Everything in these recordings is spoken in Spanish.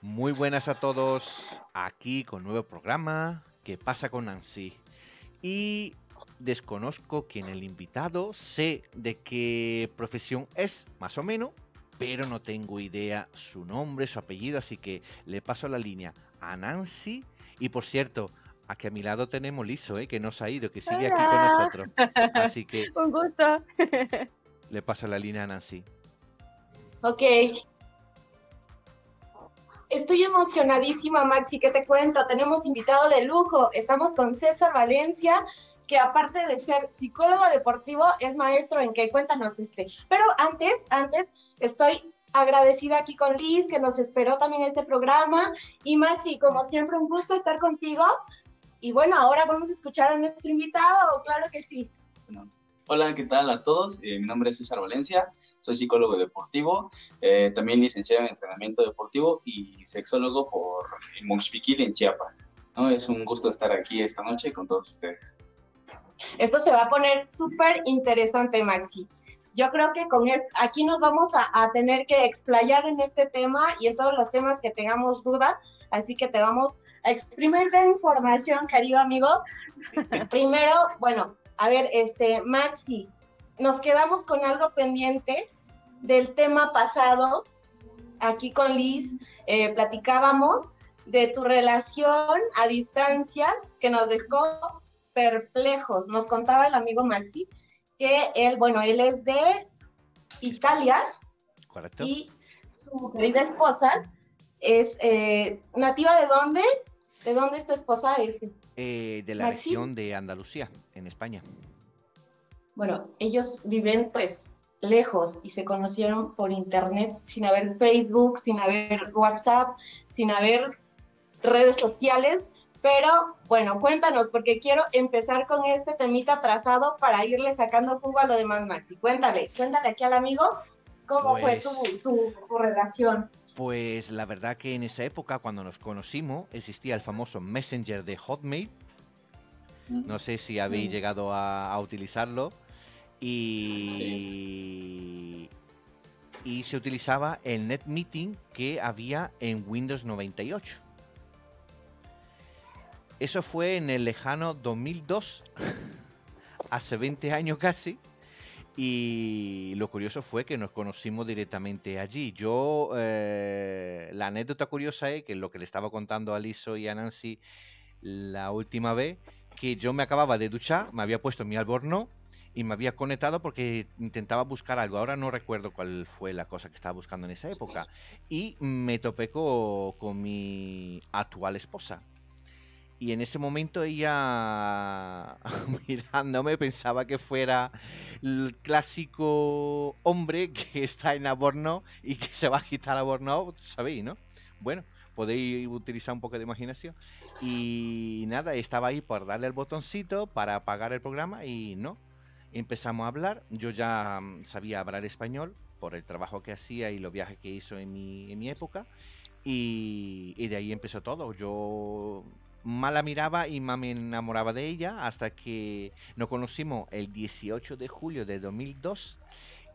Muy buenas a todos, aquí con nuevo programa, ¿Qué pasa con Nancy? Y desconozco quién el invitado, sé de qué profesión es, más o menos, pero no tengo idea su nombre, su apellido, así que le paso la línea a Nancy. Y por cierto, aquí a mi lado tenemos Liso, ¿eh? que no se ha ido, que sigue aquí con nosotros. Así que... Un gusto. le paso la línea a Nancy. Ok. Estoy emocionadísima, Maxi, ¿qué te cuento? Tenemos invitado de lujo. Estamos con César Valencia, que aparte de ser psicólogo deportivo, es maestro en qué. Cuéntanos este. Pero antes, antes, estoy agradecida aquí con Liz, que nos esperó también este programa. Y Maxi, como siempre, un gusto estar contigo. Y bueno, ahora vamos a escuchar a nuestro invitado, claro que sí. Hola, ¿qué tal a todos? Eh, mi nombre es César Valencia, soy psicólogo deportivo, eh, también licenciado en entrenamiento deportivo y sexólogo por Moxpiquil en Chiapas. ¿no? Es un gusto estar aquí esta noche con todos ustedes. Esto se va a poner súper interesante, Maxi. Yo creo que con esto, aquí nos vamos a, tener que explayar en este tema y en todos los temas que tengamos duda. Así que te vamos a exprimir de información, querido amigo. Primero, bueno, a ver, este, Maxi, nos quedamos con algo pendiente del tema pasado. Aquí con Liz eh, platicábamos de tu relación a distancia que nos dejó perplejos. Nos contaba el amigo Maxi que él, bueno, él es de Italia. Correcto. Y su querida esposa es eh, nativa de dónde? ¿De dónde es tu esposa? Eh, de la región de Andalucía, en España. Bueno, ellos viven pues lejos y se conocieron por internet sin haber Facebook, sin haber WhatsApp, sin haber redes sociales pero bueno, cuéntanos, porque quiero empezar con este temita trazado para irle sacando jugo a lo demás, Maxi. Cuéntale, cuéntale aquí al amigo cómo fue pues tu, tu, relación. Pues la verdad que en esa época, cuando nos conocimos, existía el famoso Messenger de Hotmail. No sé si habéis llegado a, utilizarlo. Y, y se utilizaba el NetMeeting que había en Windows 98. Eso fue en el lejano 2002, hace 20 años casi. Y lo curioso fue que nos conocimos directamente allí. Yo, eh, la anécdota curiosa es que lo que le estaba contando a Liso y a Nancy la última vez, que yo me acababa de duchar, me había puesto mi alborno y me había conectado porque intentaba buscar algo. Ahora no recuerdo cuál fue la cosa que estaba buscando en esa época. Y me topé con mi actual esposa. Y en ese momento ella, mirándome, pensaba que fuera el clásico hombre que está en aborno y que se va a quitar aborno, sabéis, ¿no? Bueno, podéis utilizar un poco de imaginación. Y nada, estaba ahí por darle el botoncito para apagar el programa y no. Empezamos a hablar. Yo ya mm, sabía hablar español por el trabajo que hacía y los viajes que hizo en mi, en mi época. Y, y de ahí empezó todo. Yo más la miraba y más me enamoraba de ella hasta que nos conocimos el 18 de julio de 2002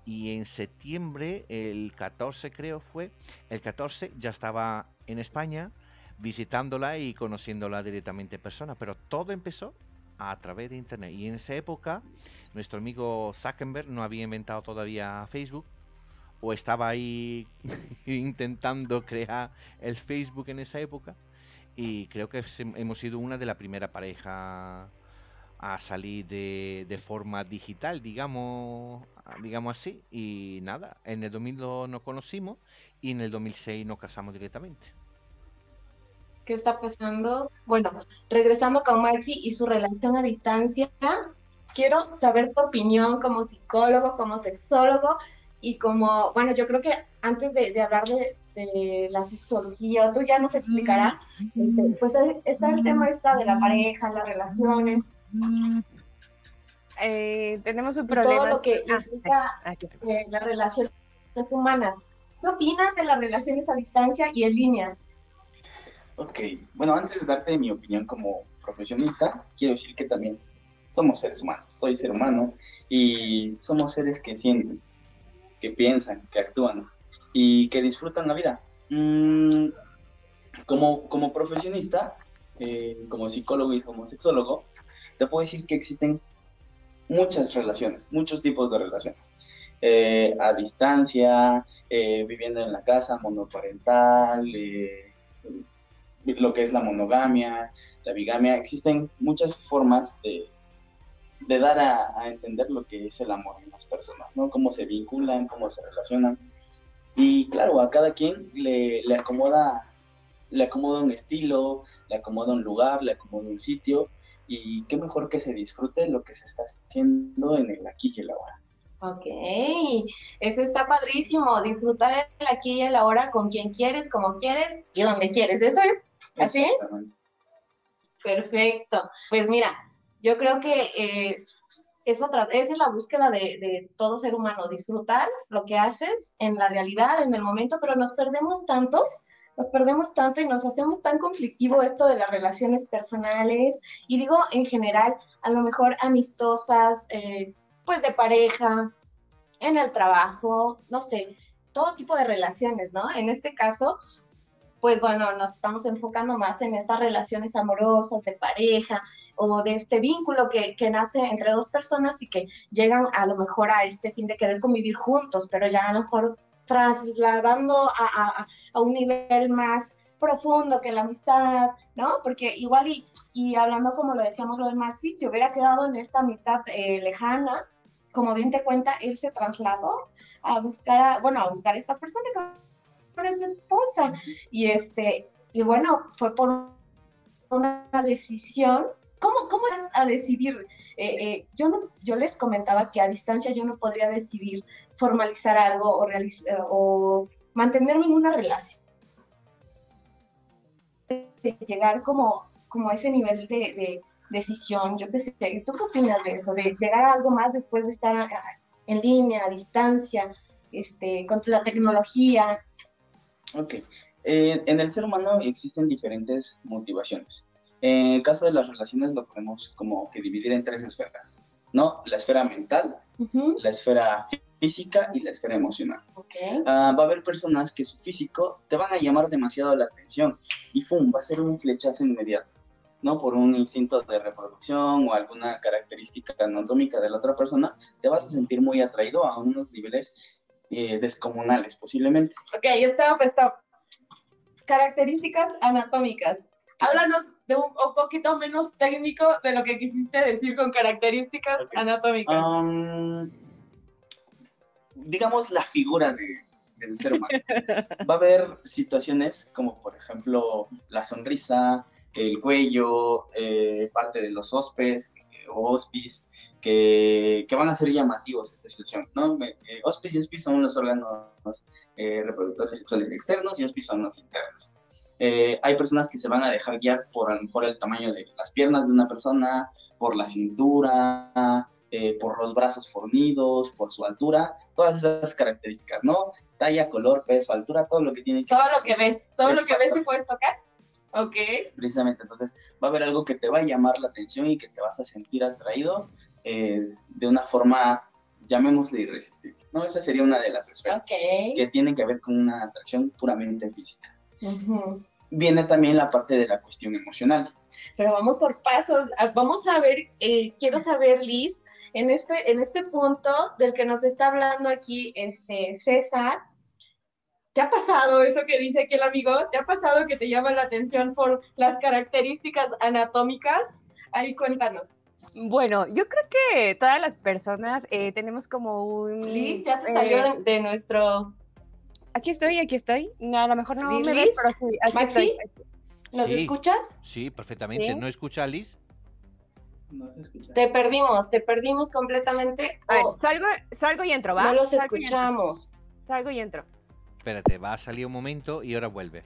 y en septiembre, el 14 creo fue, el 14 ya estaba en España visitándola y conociéndola directamente en persona, pero todo empezó a través de internet. Y en esa época nuestro amigo Zuckerberg no había inventado todavía Facebook o estaba ahí intentando crear el Facebook en esa época y creo que hemos sido una de la primera pareja a salir de, forma digital, digamos, digamos así. Y nada, en el 2002 nos conocimos y en el 2006 nos casamos directamente. ¿Qué está pasando? Bueno, regresando con Maxi y su relación a distancia, quiero saber tu opinión como psicólogo, como sexólogo y como, bueno, yo creo que antes de hablar de, de la sexología, tú ya nos explicarás, este, pues está el tema esta de la pareja, las relaciones. Eh, tenemos un problema. Todo lo que ah, implica eh, las relaciones humanas. ¿Qué opinas de las relaciones a distancia y en línea? Ok, bueno, antes de darte mi opinión como profesionista, quiero decir que también somos seres humanos, soy ser humano y somos seres que sienten que piensan, que actúan y que disfrutan la vida. Mm, como, como profesionista, eh, como psicólogo y como sexólogo, te puedo decir que existen muchas relaciones, muchos tipos de relaciones. Eh, a distancia, eh, viviendo en la casa, monoparental, lo que es la monogamia, la bigamia, existen muchas formas de, de dar a, entender lo que es el amor en las personas, ¿no? Cómo se vinculan, cómo se relacionan. Y claro, a cada quien le, le acomoda le acomoda un estilo, le acomoda un lugar, le acomoda un sitio, y qué mejor que se disfrute lo que se está haciendo en el aquí y el ahora. Ok, eso está padrísimo, disfrutar el aquí y el ahora con quien quieres, como quieres y donde quieres, ¿eso es? ¿Así? Perfecto, pues mira, yo creo que eh, es otra, es la búsqueda de, todo ser humano, disfrutar lo que haces en la realidad, en el momento, pero nos perdemos tanto nos perdemos tanto y nos hacemos tan conflictivo esto de las relaciones personales, y digo en general, a lo mejor amistosas, eh, pues de pareja, en el trabajo, no sé, todo tipo de relaciones, ¿no? En este caso, pues bueno, nos estamos enfocando más en estas relaciones amorosas, de pareja, o de este vínculo que, que, nace entre dos personas y que llegan a lo mejor a este fin de querer convivir juntos, pero ya a lo mejor trasladando a, un nivel más profundo que la amistad, ¿no? Porque igual y, y hablando como lo decíamos lo de Maxi, si hubiera quedado en esta amistad eh, lejana, como bien te cuenta, él se trasladó a buscar a, bueno, a buscar a esta persona que es su esposa. Y este, y bueno, fue por una decisión ¿Cómo, cómo vas a decidir? Eh, eh, yo, no, yo les comentaba que a distancia yo no podría decidir formalizar algo o, o mantenerme en una relación. Llegar como, como a ese nivel de, decisión, yo qué sé, ¿tú qué opinas de eso? De llegar a algo más después de estar en línea, a distancia, este, con la tecnología. Ok. Eh, en el ser humano existen diferentes motivaciones. En el caso de las relaciones lo podemos como que dividir en tres esferas, ¿no? La esfera mental, la esfera física y la esfera emocional. Ah, va a haber personas que su físico te van a llamar demasiado la atención y ¡fum! va a ser un flechazo inmediato, ¿no? Por un instinto de reproducción o alguna característica anatómica de la otra persona, te vas a sentir muy atraído a unos niveles eh, descomunales posiblemente. Ok, stop, stop. Características anatómicas háblanos de un, poquito menos técnico de lo que quisiste decir con características anatómicas. Um, digamos la figura del ser humano. Va a haber situaciones como por ejemplo la sonrisa, el cuello, eh, parte de los hospes o hospis, que, van a ser llamativos esta situación, ¿no? Eh, hospis y hospis son los órganos eh, reproductores sexuales externos y hospis son los internos. Eh, hay personas que se van a dejar guiar por a lo mejor el tamaño de las piernas de una persona, por la cintura, eh, por los brazos fornidos, por su altura, todas esas características, ¿no? Talla, color, peso, altura, todo lo que tiene que Todo lo que ves, todo lo que ves y puedes tocar. Ok. Precisamente, entonces va a haber algo que te va a llamar la atención y que te vas a sentir atraído eh, de una forma, llamémosle irresistible, ¿no? Esa sería una de las esferas que tienen que ver con una atracción puramente física viene también la parte de la cuestión emocional. Pero vamos por pasos. Ah, vamos a ver, eh, quiero saber, Liz, en este, en este punto del que nos está hablando aquí este César, ¿te ha pasado eso que dice aquí el amigo? ¿Te ha pasado que te llama la atención por las características anatómicas? Ahí cuéntanos. Bueno, yo creo que todas las personas eh, tenemos como un... Liz ya se salió eh, de nuestro Aquí estoy, aquí estoy. A lo mejor no me ves, pero sí, aquí Maxi, ¿Nos escuchas? Sí, perfectamente. ¿No escucha Alice? No se escucha. Te perdimos, te perdimos completamente. A ver, salgo, salgo y entro, ¿va? No los escuchamos. Salgo y entro. Espérate, va a salir un momento y ahora vuelve.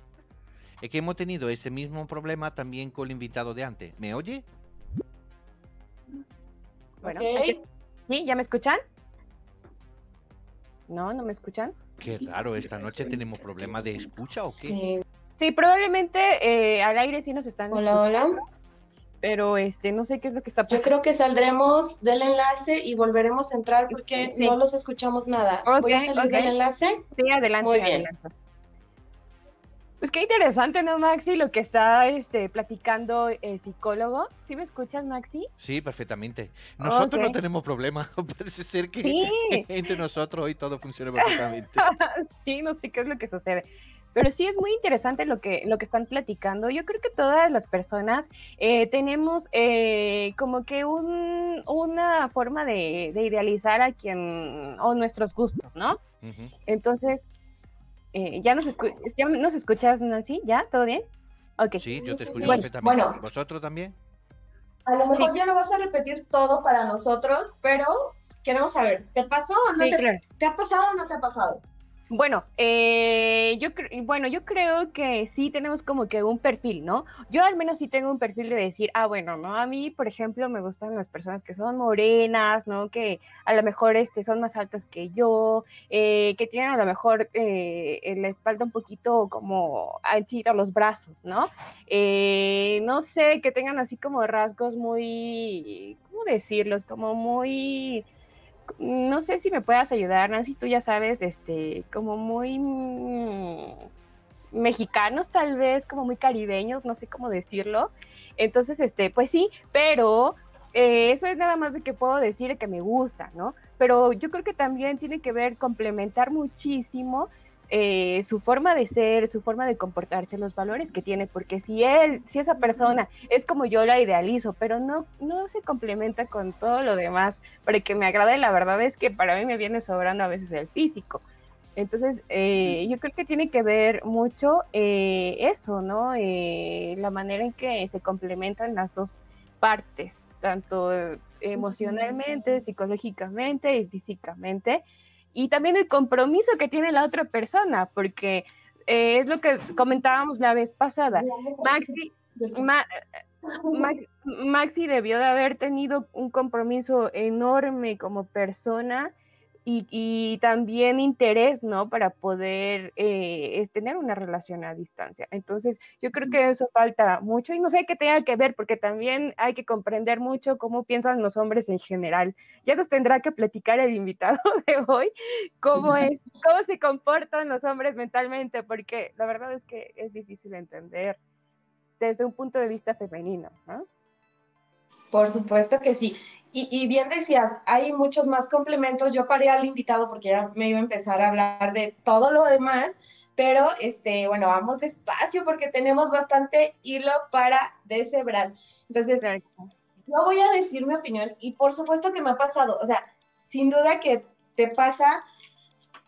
Es que hemos tenido ese mismo problema también con el invitado de antes. ¿Me oye? Bueno, ¿sí? ¿Ya me escuchan? ¿No? ¿No me escuchan? Qué raro, esta noche tenemos problema de escucha o qué? Sí, probablemente eh, al aire sí nos están. Hola, hola. pero este, no sé qué es lo que está Yo pasando. creo que saldremos del enlace y volveremos a entrar porque Sí. no los escuchamos nada. Voy a salir del enlace. Sí, adelante, Muy bien. adelante. Pues qué interesante, ¿no, Maxi? Lo que está este, platicando el psicólogo. ¿Sí me escuchas, Maxi? Sí, perfectamente. Nosotros no Ok. tenemos problemas. Parece ser que Sí. entre nosotros hoy todo funciona perfectamente. sí, no sé qué es lo que sucede. Pero sí es muy interesante lo que, lo que están platicando. Yo creo que todas las personas eh, tenemos eh, como que un, una forma de, de idealizar a quien, o nuestros gustos, ¿no? Ujú. Entonces, eh, ¿ya, nos escu- ¿ya nos escuchas, Nancy? ¿Ya? ¿Todo bien? Sí, yo te escucho perfectamente. Bueno. ¿Vosotros también? A lo mejor Sí. ya no vas a repetir todo para nosotros, pero queremos saber, ¿te pasó o no Sí, te, claro. te ha pasado o no te ha pasado? Bueno, eh, yo bueno, yo creo que sí tenemos como que un perfil, ¿no? Yo al menos sí tengo un perfil de decir, ah, bueno, ¿no? A mí, por ejemplo, me gustan las personas que son morenas, ¿no? Que a lo mejor este, son más altas que yo, eh, que tienen a lo mejor eh, la espalda un poquito como anchitos los brazos, ¿no? Eh, no sé, que tengan así como rasgos muy, ¿cómo decirlos? Como muy no sé si me puedas ayudar, Nancy, tú ya sabes, este, como muy mexicanos tal vez, como muy caribeños, no sé cómo decirlo. Entonces, este, pues sí, pero eh, eso es nada más de que puedo decir que me gusta, ¿no? Pero yo creo que también tiene que ver, complementar muchísimo eh, su forma de ser, su forma de comportarse, los valores que tiene, porque si él, si esa persona es como yo la idealizo, pero no, no se complementa con todo lo demás para que me agrade, la verdad es que para mí me viene sobrando a veces el físico. Entonces, eh, yo creo que tiene que ver mucho eh, eso, ¿no? Eh, la manera en que se complementan las dos partes, tanto emocionalmente, psicológicamente y físicamente y también el compromiso que tiene la otra persona, porque eh, es lo que comentábamos la vez pasada. Maxi, Ma- Max- Maxi debió de haber tenido un compromiso enorme como persona y, y también interés, ¿no? Para poder eh, tener una relación a distancia. Entonces, yo creo que eso falta mucho y no sé qué tenga que ver, porque también hay que comprender mucho cómo piensan los hombres en general. Ya nos tendrá que platicar el invitado de hoy, cómo es, cómo se comportan los hombres mentalmente, porque la verdad es que es difícil de entender desde un punto de vista femenino, ¿no? Por supuesto que sí. Y, y bien decías, hay muchos más complementos. Yo paré al invitado porque ya me iba a empezar a hablar de todo lo demás, pero este, bueno, vamos despacio porque tenemos bastante hilo para deshebrar. Entonces, yo voy a decir mi opinión y por supuesto que me ha pasado, o sea, sin duda que te pasa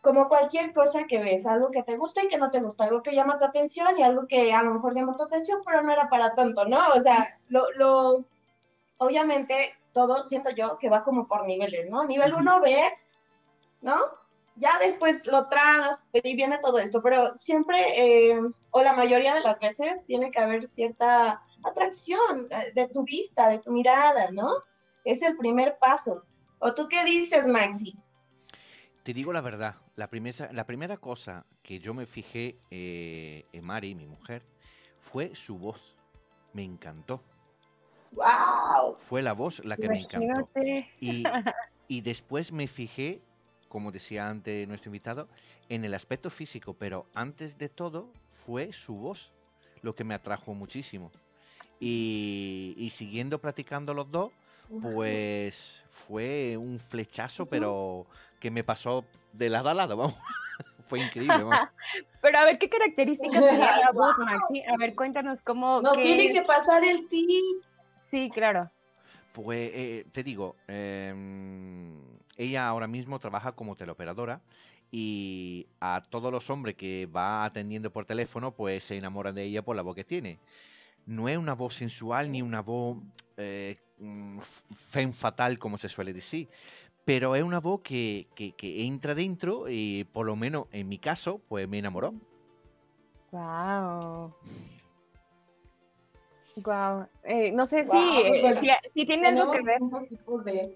como cualquier cosa que ves, algo que te gusta y que no te gusta, algo que llama tu atención y algo que a lo mejor llama tu atención, pero no era para tanto, ¿no? O sea, lo, lo obviamente todo siento yo que va como por niveles, ¿no? Nivel uno ves, ¿no? Ya después lo tragas y viene todo esto, pero siempre, eh, o la mayoría de las veces, tiene que haber cierta atracción eh, de tu vista, de tu mirada, ¿no? Es el primer paso. ¿O tú qué dices, Maxi? Te digo la verdad, la primera, la primera cosa que yo me fijé eh, en Mari, mi mujer, fue su voz. Me encantó. ¡Wow! Fue la voz la que me encantó. Imagínate. Y, y después me fijé, como decía antes nuestro invitado, en el aspecto físico, pero antes de todo fue su voz lo que me atrajo muchísimo. Y, y siguiendo practicando los dos, pues fue un flechazo, pero que me pasó de lado a lado, vamos. fue increíble, vamos. Pero a ver, ¿qué características tenía la voz, Maxi? A ver, cuéntanos cómo... Nos qué- tiene que pasar el tip. Sí, claro. Pues eh, te digo, em, ella ahora mismo trabaja como teleoperadora y a todos los hombres que va atendiendo por teléfono, pues se enamoran de ella por la voz que tiene. No es una voz sensual ni una voz eh, mm, f- femme fatal, como se suele decir, pero es una voz que, que- que entra dentro y por lo menos en mi caso, pues me enamoró. Wow. Wow. Eh, no sé si, eh, bueno, si, si tiene algo que ver. muchos tipos de...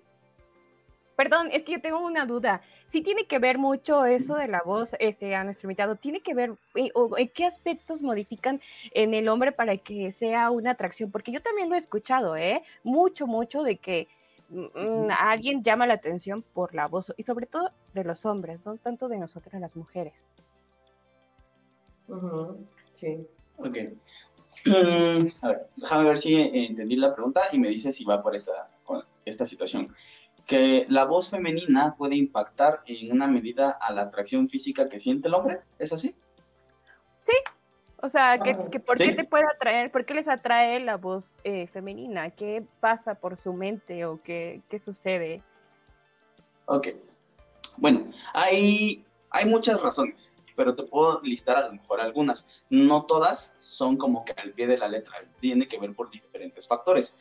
perdón, es que yo tengo una duda. Sí tiene que ver mucho eso de la voz ese, a nuestro invitado. ¿Tiene que ver eh, o en qué aspectos modifican en el hombre para que sea una atracción? Porque yo también lo he escuchado, ¿eh? Mucho, mucho de que mm, mm, alguien llama la atención por la voz y sobre todo de los hombres, no tanto de nosotras las mujeres. Sí. Ok. Mm, a ver, déjame ver si entendí la pregunta y me dice si va por esta, esta situación. Que la voz femenina puede impactar en una medida a la atracción física que siente el hombre, ¿es así? Sí, o sea, que, ¿por qué te puede atraer? ¿Por qué les atrae la voz eh, femenina? ¿Qué pasa por su mente o qué, qué sucede? Ok. Bueno, hay, hay muchas razones pero te puedo listar a lo mejor algunas. No todas son como que al pie de la letra, tiene que ver por diferentes factores.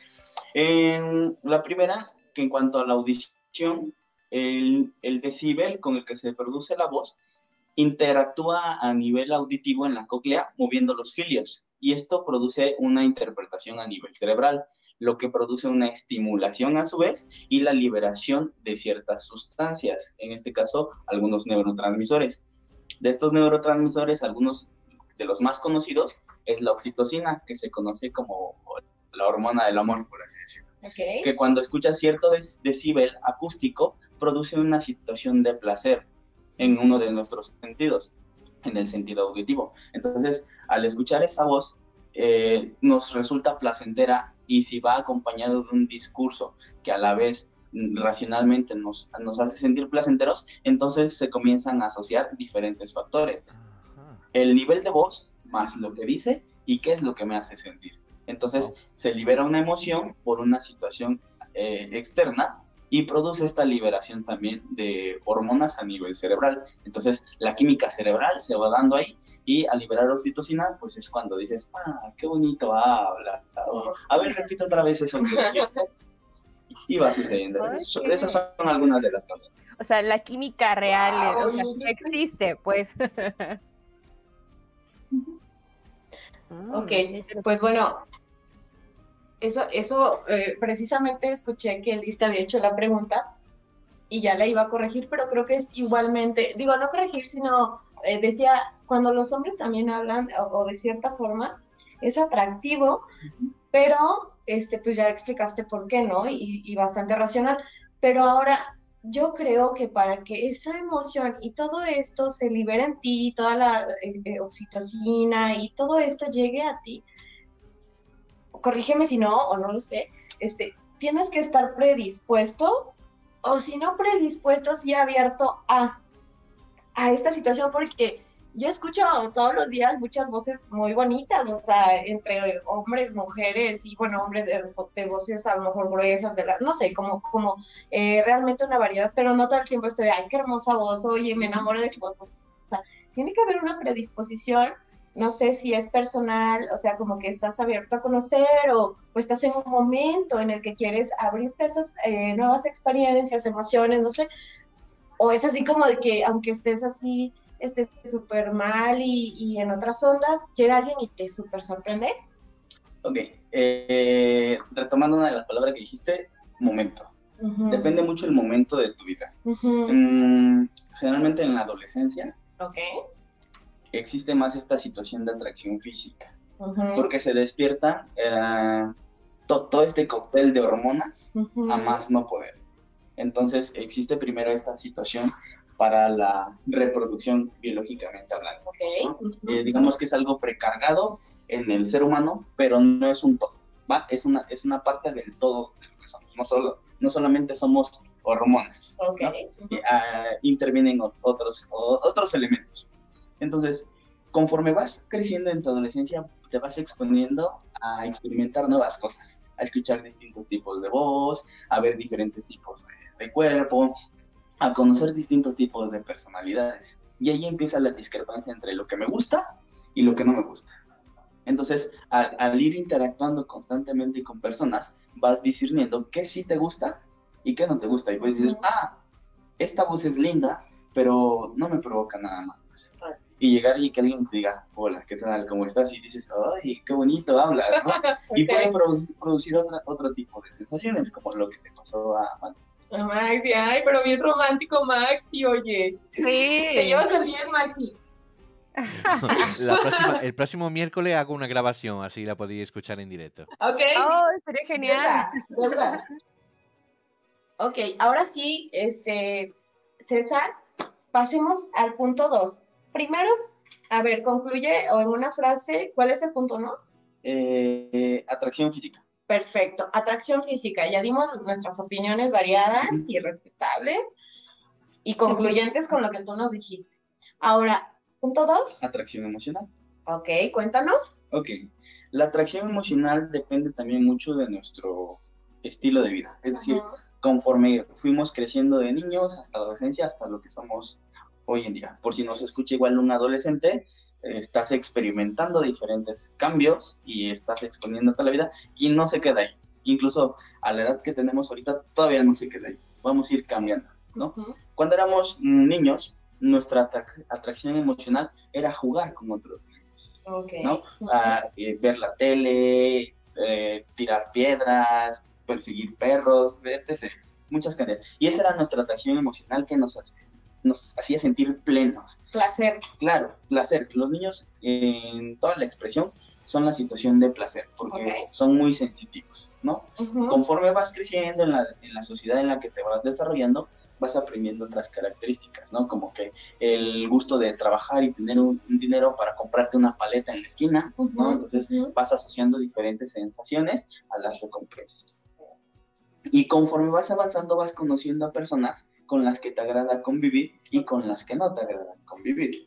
la primera, que en cuanto a la audición, el, el decibel con el que se produce la voz interactúa a nivel auditivo en la cóclea moviendo los cilios y esto produce una interpretación a nivel cerebral, lo que produce una estimulación a su vez y la liberación de ciertas sustancias, en este caso algunos neurotransmisores. De estos neurotransmisores, algunos de los más conocidos es la oxitocina, que se conoce como la hormona del amor, por así decirlo. Que cuando escuchas cierto decibel acústico, produce una situación de placer en uno de nuestros sentidos, en el sentido auditivo. Entonces, al escuchar esa voz, eh, nos resulta placentera y si va acompañado de un discurso que a la vez racionalmente nos, nos hace sentir placenteros, entonces se comienzan a asociar diferentes factores. El nivel de voz más lo que dice y qué es lo que me hace sentir. Entonces se libera una emoción por una situación eh, externa y produce esta liberación también de hormonas a nivel cerebral. Entonces la química cerebral se va dando ahí y al liberar oxitocina, pues es cuando dices, ah, qué bonito habla. a ver, repito otra vez eso que dijiste y va sucediendo. Esas, son algunas de las cosas. O sea, la química real o sea, existe, pues. ok, pues bueno, eso, eso eh, precisamente escuché que Liz te había hecho la pregunta y ya la iba a corregir, pero creo que es igualmente, digo, no corregir, sino eh, decía, cuando los hombres también hablan o, de cierta forma, es atractivo, pero este, pues ya explicaste por qué, ¿no? Y, bastante racional. Pero ahora, yo creo que para que esa emoción y todo esto se libere en ti, toda la eh, eh, oxitocina y todo esto llegue a ti, corrígeme si no, o no lo sé, este, tienes que estar predispuesto, o si no predispuesto, sí abierto a, a esta situación, porque yo escucho todos los días muchas voces muy bonitas, o sea, entre hombres, mujeres y bueno, hombres de, voces a lo mejor gruesas, de las, no sé, como, como eh, realmente una variedad, pero no todo el tiempo estoy, ay, qué hermosa voz, oye, me enamoro de su voz. O sea, tiene que haber una predisposición, no sé si es personal, o sea, como que estás abierto a conocer o, estás en un momento en el que quieres abrirte esas eh, nuevas experiencias, emociones, no sé, o es así como de que aunque estés así esté súper mal y, en otras ondas, llega alguien y te súper sorprende. Ok, eh, retomando una de las palabras que dijiste, momento. Depende mucho el momento de tu vida. Mm, generalmente en la adolescencia okay. existe más esta situación de atracción física, porque se despierta eh, todo este cóctel de hormonas a más no poder. Entonces existe primero esta situación para la reproducción biológicamente hablando. Eh, digamos que es algo precargado en el ser humano, pero no es un todo, ¿va? Es una, es una parte del todo de lo que somos. No, solo, no solamente somos hormonas, ah, intervienen otros, otros elementos. Entonces, conforme vas creciendo en tu adolescencia, te vas exponiendo a experimentar nuevas cosas, a escuchar distintos tipos de voz, a ver diferentes tipos de, de cuerpo, a conocer distintos tipos de personalidades. Y ahí empieza la discrepancia entre lo que me gusta y lo que no me gusta. Entonces, al, ir interactuando constantemente con personas, vas discerniendo qué sí te gusta y qué no te gusta. Y puedes decir, ah, esta voz es linda, pero no me provoca nada más. y llegar y que alguien te diga, hola, ¿qué tal? ¿Cómo estás? Y dices, ay, qué bonito hablas, ¿no? Y puede producir, otro tipo de sensaciones, como lo que te pasó a Max. A Maxi, ay, pero bien romántico Maxi, oye. Sí. Te llevas el bien, Maxi. el próximo miércoles hago una grabación, así la podéis escuchar en directo. Ok. Oh, sería genial. Ok, ahora sí, este, César, pasemos al punto 2 primero, a ver, concluye o en una frase, ¿cuál es el punto, no? Eh, atracción física. Perfecto, atracción física. Ya dimos nuestras opiniones variadas y respetables y concluyentes con lo que tú nos dijiste. Ahora, punto dos. Atracción emocional. Ok, cuéntanos. Ok, la atracción emocional depende también mucho de nuestro estilo de vida. Es decir, conforme fuimos creciendo de niños hasta la adolescencia, hasta lo que somos hoy en día. Por si no se escucha igual un adolescente, estás experimentando diferentes cambios y estás exponiéndote a la vida y no se queda ahí. Incluso a la edad que tenemos ahorita todavía no se queda ahí. Vamos a ir cambiando, ¿no? Cuando éramos niños, nuestra atracción emocional era jugar con otros niños, ¿no? Eh, ver la tele, eh, tirar piedras, perseguir perros, etc. Muchas cantidades. Y esa era nuestra atracción emocional que nos hace nos hacía sentir plenos. Placer. Claro, placer. Los niños en toda la expresión son la situación de placer, porque son muy sensitivos, ¿no? Conforme vas creciendo en la, en la sociedad en la que te vas desarrollando, vas aprendiendo otras características, ¿no? Como que el gusto de trabajar y tener un, dinero para comprarte una paleta en la esquina, ¿no? Entonces vas asociando diferentes sensaciones a las recompensas. Y conforme vas avanzando, vas conociendo a personas con las que te agrada convivir y con las que no te agrada convivir.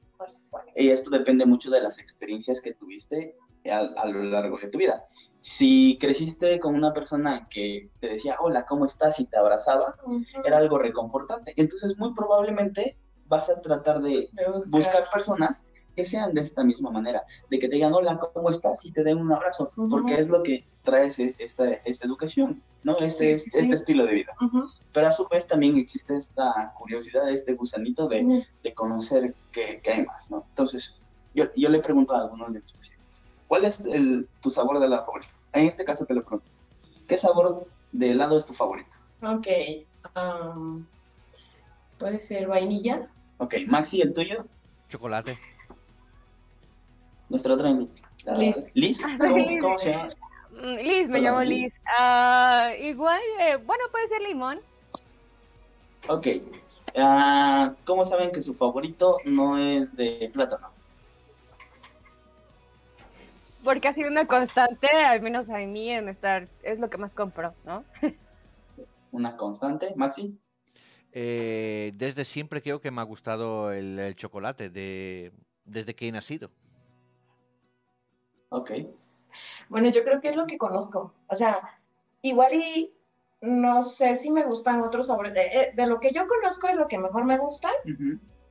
Y esto depende mucho de las experiencias que tuviste a, lo largo de tu vida. Si creciste con una persona que te decía, hola, ¿cómo estás? y te abrazaba, era algo reconfortante. Entonces, muy probablemente vas a tratar de, buscar personas que sean de esta misma manera, de que te digan hola, ¿cómo estás? y te den un abrazo, porque es lo que trae esta, esta educación, ¿no? Este, este estilo de vida. Pero a su vez también existe esta curiosidad, este gusanito de, de conocer qué, hay más, ¿no? Entonces, yo, yo le pregunto a algunos de mis pacientes, ¿cuál es el, tu sabor de helado favorito? En este caso te lo pregunto, ¿qué sabor de helado es tu favorito? Ok, um, puede ser vainilla. Ok, Maxi, ¿el tuyo? Chocolate nuestra otra invitada. Liz. Liz, ah, ¿Cómo, se llama? Mm, Liz, me llamo Liz. Ah, igual, eh, bueno, puede ser limón. Ok. Uh, ¿Cómo saben que su favorito no es de plátano? Porque ha sido una constante, al menos a mí, en estar, es lo que más compro, ¿no? ¿Una constante, Maxi? Eh, desde siempre creo que me ha gustado el, el chocolate, de, desde que he nacido. Ok. Bueno, yo creo que es lo que conozco. O sea, igual y no sé si me gustan otros sabores. De, eh, de lo que yo conozco es lo que mejor me gusta.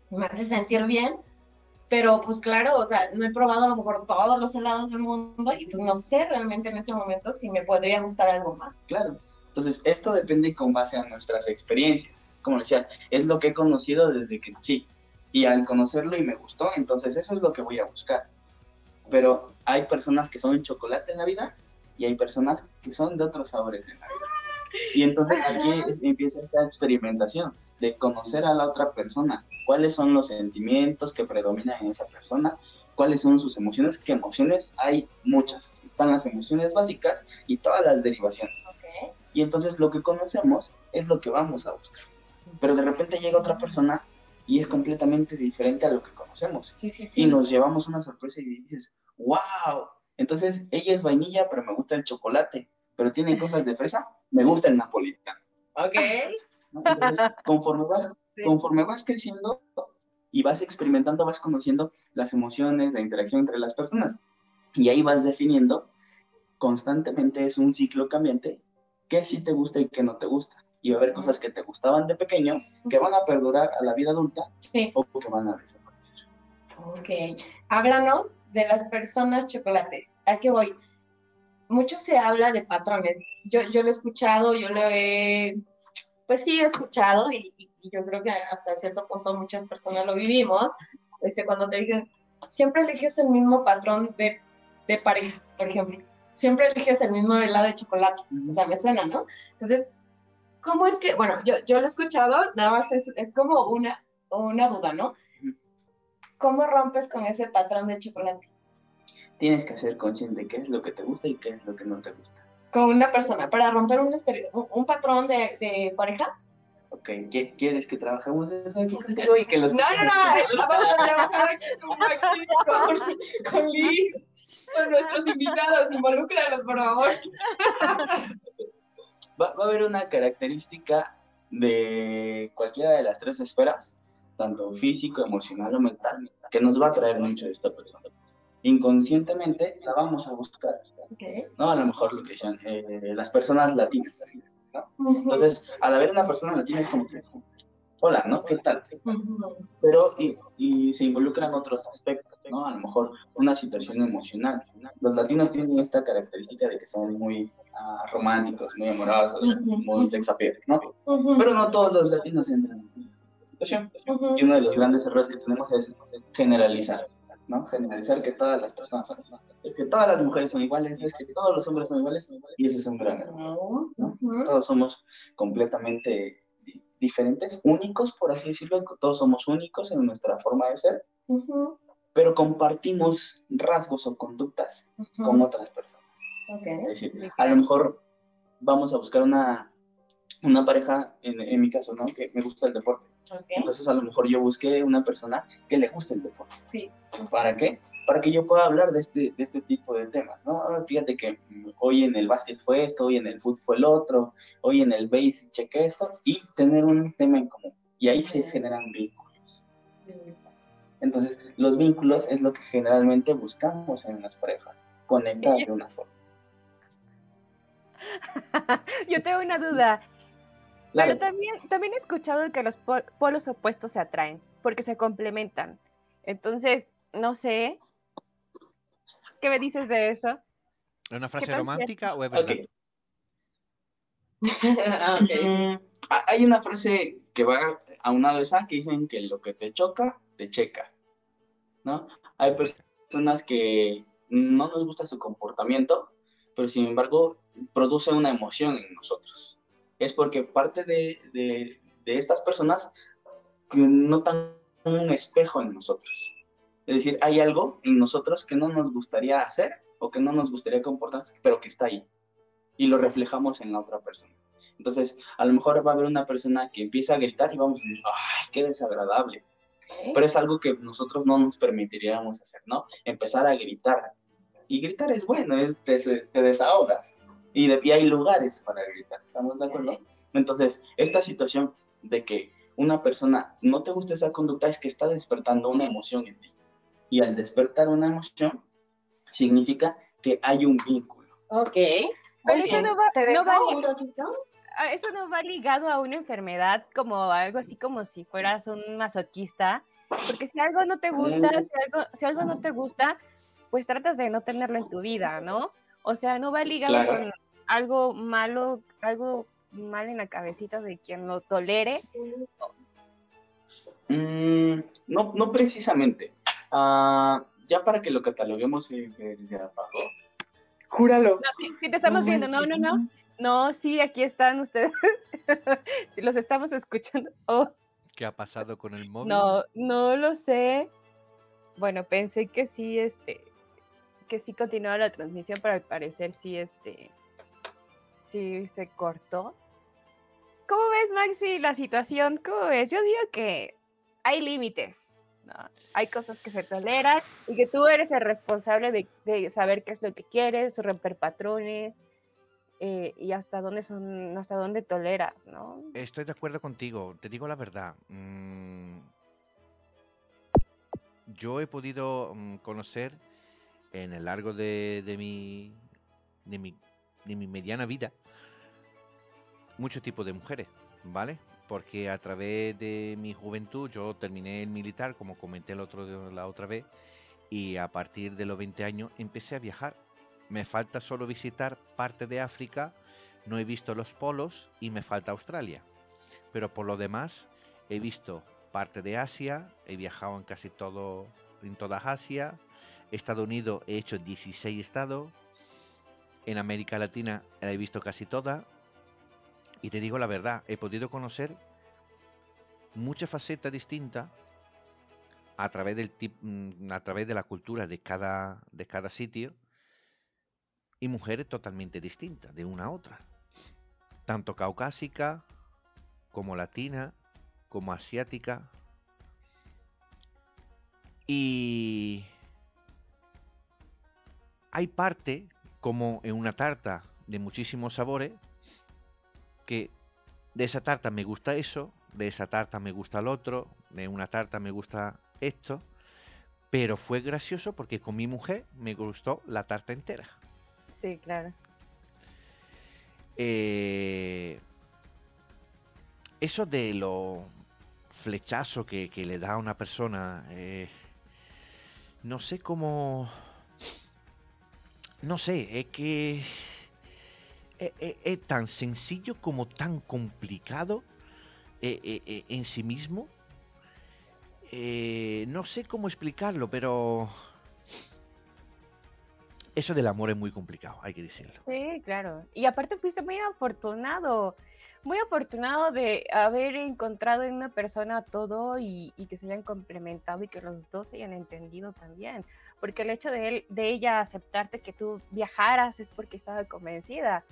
Me hace sentir bien. Pero pues claro, o sea, no he probado a lo mejor todos los helados del mundo y pues no sé realmente en ese momento si me podría gustar algo más. Claro. Entonces, esto depende con base a nuestras experiencias. Como decía, es lo que he conocido desde que nací. Y al conocerlo y me gustó, entonces eso es lo que voy a buscar pero hay personas que son chocolate en la vida y hay personas que son de otros sabores en la vida. Y entonces aquí empieza esta experimentación de conocer a la otra persona, cuáles son los sentimientos que predominan en esa persona, cuáles son sus emociones, qué emociones hay muchas, están las emociones básicas y todas las derivaciones. Y entonces lo que conocemos es lo que vamos a buscar. Pero de repente llega otra persona y es completamente diferente a lo que conocemos. Sí, sí, sí. Y nos llevamos una sorpresa y dices, wow. Entonces, ella es vainilla, pero me gusta el chocolate. Pero tiene cosas de fresa, me gusta el napolitano. Ok. Entonces, conforme vas, conforme vas creciendo y vas experimentando, vas conociendo las emociones, la interacción entre las personas. Y ahí vas definiendo, constantemente es un ciclo cambiante, qué sí te gusta y qué no te gusta. Y va a haber cosas que te gustaban de pequeño que van a perdurar a la vida adulta o que van a desaparecer. Ok. Háblanos de las personas chocolate. ¿A qué voy? Mucho se habla de patrones. Yo, yo lo he escuchado, yo lo he, pues sí, he escuchado y, yo creo que hasta cierto punto muchas personas lo vivimos. Este, cuando te dicen, siempre eliges el mismo patrón de, de pareja, por ejemplo. Siempre eliges el mismo helado de chocolate. O sea, me suena, ¿no? Entonces, ¿cómo es que, bueno, yo, yo lo he escuchado, nada más es, es como una, una duda, ¿no? ¿Cómo rompes con ese patrón de chocolate? Tienes que ser consciente de qué es lo que te gusta y qué es lo que no te gusta. Con una persona, para romper un, un, patrón de, de pareja. Ok, ¿qué- ¿quieres que trabajemos eso aquí contigo y que los No, no, no, vamos a trabajar aquí con, aquí con, con Liz, con nuestros invitados, involúcralos, por favor. va, va a haber una característica de cualquiera de las tres esferas, tanto físico, emocional o mental, que nos va a traer mucho de esta persona. Inconscientemente la vamos a buscar, ¿no? A lo mejor lo que decían eh, las personas latinas, ¿no? Entonces, al haber una persona latina es como que, hola, ¿no? ¿Qué tal? Pero, y, y se involucran otros aspectos, ¿no? A lo mejor una situación emocional. Los latinos tienen esta característica de que son muy ah, románticos, muy amorosos, muy sex appeal, ¿no? Pero no todos los latinos entran Y uno de los grandes errores que tenemos es generalizar, ¿no? Generalizar que todas las personas son es que todas las mujeres son iguales, es que todos los hombres son iguales, y ese es un gran error. Todos somos completamente di- diferentes, únicos, por así decirlo, todos somos únicos en nuestra forma de ser, pero compartimos rasgos o conductas con otras personas. Es decir, a lo mejor vamos a buscar una, una pareja, en, en mi caso, ¿no? Que me gusta el deporte. Entonces, a lo mejor yo busqué una persona que le guste el deporte. Sí. ¿Para qué? Para que yo pueda hablar de este, de este tipo de temas, ¿no? Ah, Fíjate que mm, hoy en el básquet fue esto, hoy en el fútbol fue el otro, hoy en el base chequé esto, y tener un tema en común. Y ahí se generan vínculos. Entonces, los vínculos es lo que generalmente buscamos en las parejas, conectar de una forma. Yo tengo una duda. Claro, Pero también, también he escuchado que los pol- polos opuestos se atraen porque se complementan. Entonces, no sé. ¿Qué me dices de eso? ¿Es una frase romántica o es verdad? Ah. Mm, ha- Hay una frase que va aunado a esa que dicen que lo que te choca, te checa, ¿no? Hay personas que no nos gusta su comportamiento, pero sin embargo produce una emoción en nosotros. Es porque parte de, de- de estas personas notan un espejo en nosotros. Es decir, hay algo en nosotros que no nos gustaría hacer o que no nos gustaría comportarse, pero que está ahí. Y lo reflejamos en la otra persona. Entonces, a lo mejor va a haber una persona que empieza a gritar y vamos a decir, ¡ay, qué desagradable! Pero es algo que nosotros no nos permitiríamos hacer, ¿no? Empezar a gritar. Y gritar es bueno, es, te, te desahogas. Y, de- y hay lugares para gritar, ¿estamos de acuerdo? Entonces, esta situación de que una persona no te gusta esa conducta es que está despertando una emoción en ti. Y al despertar una emoción, significa que hay un vínculo. Ok. Pero eso no va- ¿Te no va-? Ah, Eso no va ligado a una enfermedad como algo así como si fueras un masoquista. Porque si algo no te gusta, Mm. si algo, si algo no te gusta, pues tratas de no tenerlo en tu vida, ¿no? O sea, no va ligado Claro. con algo malo, algo mal en la cabecita de quien lo tolere. Mm, no, no precisamente. Ah, ya para que lo cataloguemos, eh, eh, se apagó. Júralo. No, sí, sí te estamos viendo, no, no, no. No, sí, aquí están ustedes. Si los estamos escuchando. Oh, ¿Qué ha pasado con el móvil? no, no lo sé. Bueno, pensé que sí, este, que sí continuaba la transmisión, pero al parecer sí, este, sí se cortó. ¿Cómo ves, Maxi, la situación? ¿Cómo ves? Yo digo que hay límites, ¿no? Hay cosas que se toleran y que tú eres el responsable de, saber qué es lo que quieres, romper patrones eh, y hasta dónde son, hasta dónde toleras, ¿no? Estoy de acuerdo contigo, te digo la verdad. mm, yo he podido mm, conocer en el largo de mi, de, mi, de mi mediana vida muchos tipos de mujeres, ¿vale? Porque a través de mi juventud yo terminé el militar, como comenté el otro, la otra vez, y a partir de los 20 años empecé a viajar. Me falta solo visitar parte de África, no he visto los polos y me falta Australia. Pero por lo demás he visto parte de Asia, he viajado en casi todos en toda Asia. Estados Unidos he hecho 16 estados. En América Latina la he visto casi toda. Y te digo la verdad, he podido conocer muchas facetas distintas a través del mm, a través de la cultura de cada sitio y mujeres totalmente distintas de una a otra. Tanto caucásica como latina como asiática. Y hay parte como en una tarta de muchísimos sabores de esa tarta me gusta eso de esa tarta me gusta el otro de una tarta me gusta esto, pero fue gracioso porque con mi mujer me gustó la tarta entera. Sí, claro. Eh, eso de lo flechazo que, le da a una persona, eh, no sé cómo... No sé, es que es, tan sencillo como tan complicado eh, en sí mismo eh, no sé cómo explicarlo, pero eso del amor es muy complicado, hay que decirlo. Sí, claro. Y aparte fuiste muy afortunado, muy afortunado de haber encontrado en una persona todo y, que se hayan complementado y que los dos se hayan entendido también. Porque el hecho de, él, de ella aceptarte que tú viajaras es porque estaba convencida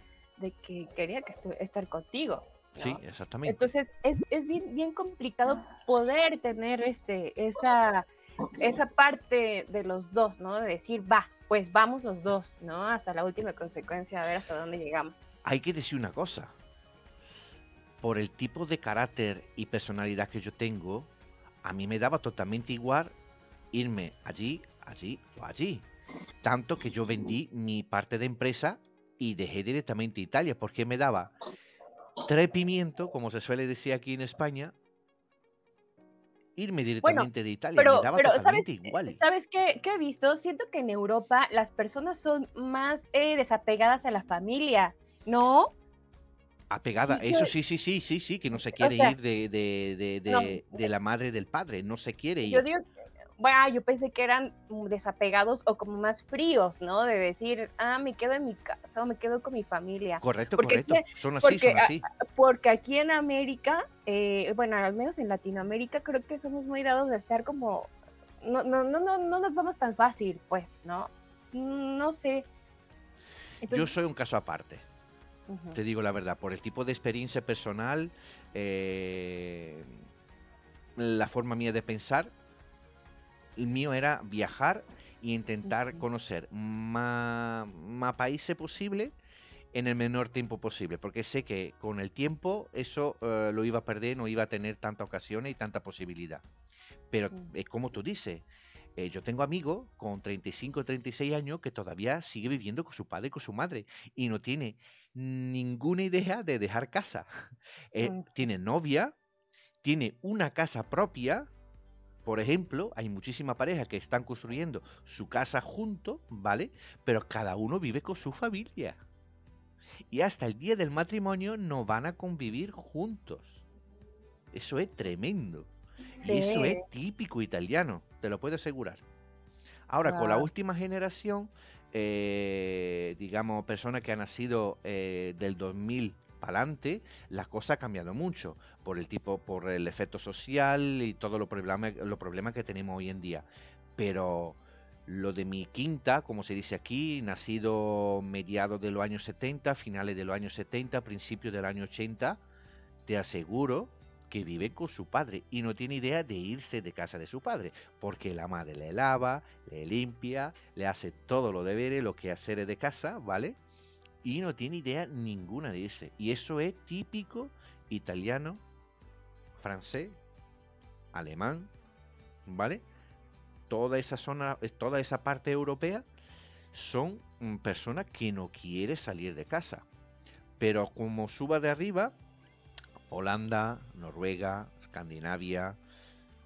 de que quería que estar contigo. Sí, exactamente. Entonces es, es bien, bien complicado poder tener este, esa, esa parte de los dos, ¿no? De decir, va, pues vamos los dos, ¿no? Hasta la última consecuencia, a ver hasta dónde llegamos. Hay que decir una cosa. Por el tipo de carácter y personalidad que yo tengo, a mí me daba totalmente igual irme allí, allí o allí. Tanto que yo vendí mi parte de empresa y dejé directamente Italia, porque me daba trepimiento, como se suele decir aquí en España, irme directamente de Italia. Pero, me daba totalmente ¿sabes, igual. ¿Sabes qué, he visto? Siento que en Europa las personas son más eh, desapegadas a la familia, ¿no? Apegada, eso sí, sí, sí, sí, sí, que no se quiere ir de, de, de, de, la madre del padre, no se quiere ir. Yo digo, bueno, yo pensé que eran desapegados o como más fríos, ¿no? De decir, ah, me quedo en mi casa o me quedo con mi familia. Correcto, correcto. son así, son así. Porque aquí en América, eh, bueno, al menos en Latinoamérica, creo que somos muy dados de estar como, no, no, no, no, no nos vamos tan fácil, pues, ¿no? No sé. yo soy un caso aparte. Te digo la verdad, por el tipo de experiencia personal, eh, la forma mía de pensar, el mío era viajar e intentar conocer más, países posible en el menor tiempo posible, porque sé que con el tiempo eso eh, lo iba a perder, no iba a tener tanta ocasiones y tanta posibilidad. Pero es como tú dices, eh, yo tengo amigos con 35 o 36 años que todavía sigue viviendo con su padre y con su madre y no tiene ninguna idea de dejar casa. Eh, tiene novia, tiene una casa propia, por ejemplo, hay muchísimas parejas que están construyendo su casa juntos, ¿vale? Pero cada uno vive con su familia. Y hasta el día del matrimonio no van a convivir juntos. Eso es tremendo. Y eso es típico italiano, te lo puedo asegurar. Ahora, con la última generación, eh, digamos, personas que han nacido eh, del 2000 para adelante, la cosa ha cambiado mucho por el tipo, por el efecto social y todos los problemas, los problemas que tenemos hoy en día. Pero lo de mi quinta, como se dice aquí, nacido mediados de los años 70, finales de los años 70, principios del año 80, te aseguro que vive con su padre y no tiene idea de irse de casa de su padre, porque la madre le lava, le limpia, le hace todo lo deberes, lo que hacer de casa, ¿vale? Y no tiene idea ninguna de ese. Y eso es típico italiano, francés, alemán, ¿vale? Toda esa zona, toda esa parte europea son mm, personas que no quieren salir de casa. Pero como suba de arriba, Holanda, Noruega, Escandinavia,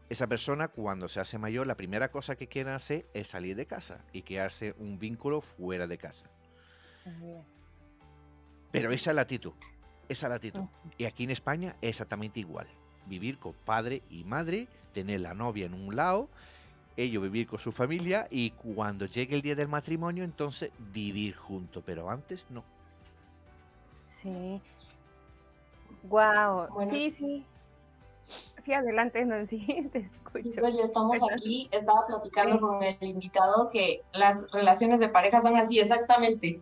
esa persona cuando se hace mayor, la primera cosa que quiere hacer es salir de casa y hace un vínculo fuera de casa. Pero esa es la actitud, esa es la actitud. Y aquí en España es exactamente igual. Vivir con padre y madre, tener la novia en un lado, ellos vivir con su familia y cuando llegue el día del matrimonio, entonces vivir juntos, pero antes no. Sí. Wow. Sí, sí. Sí, adelante, Nancy, te escucho. ya estamos aquí, estaba platicando con el invitado que las relaciones de pareja son así, exactamente.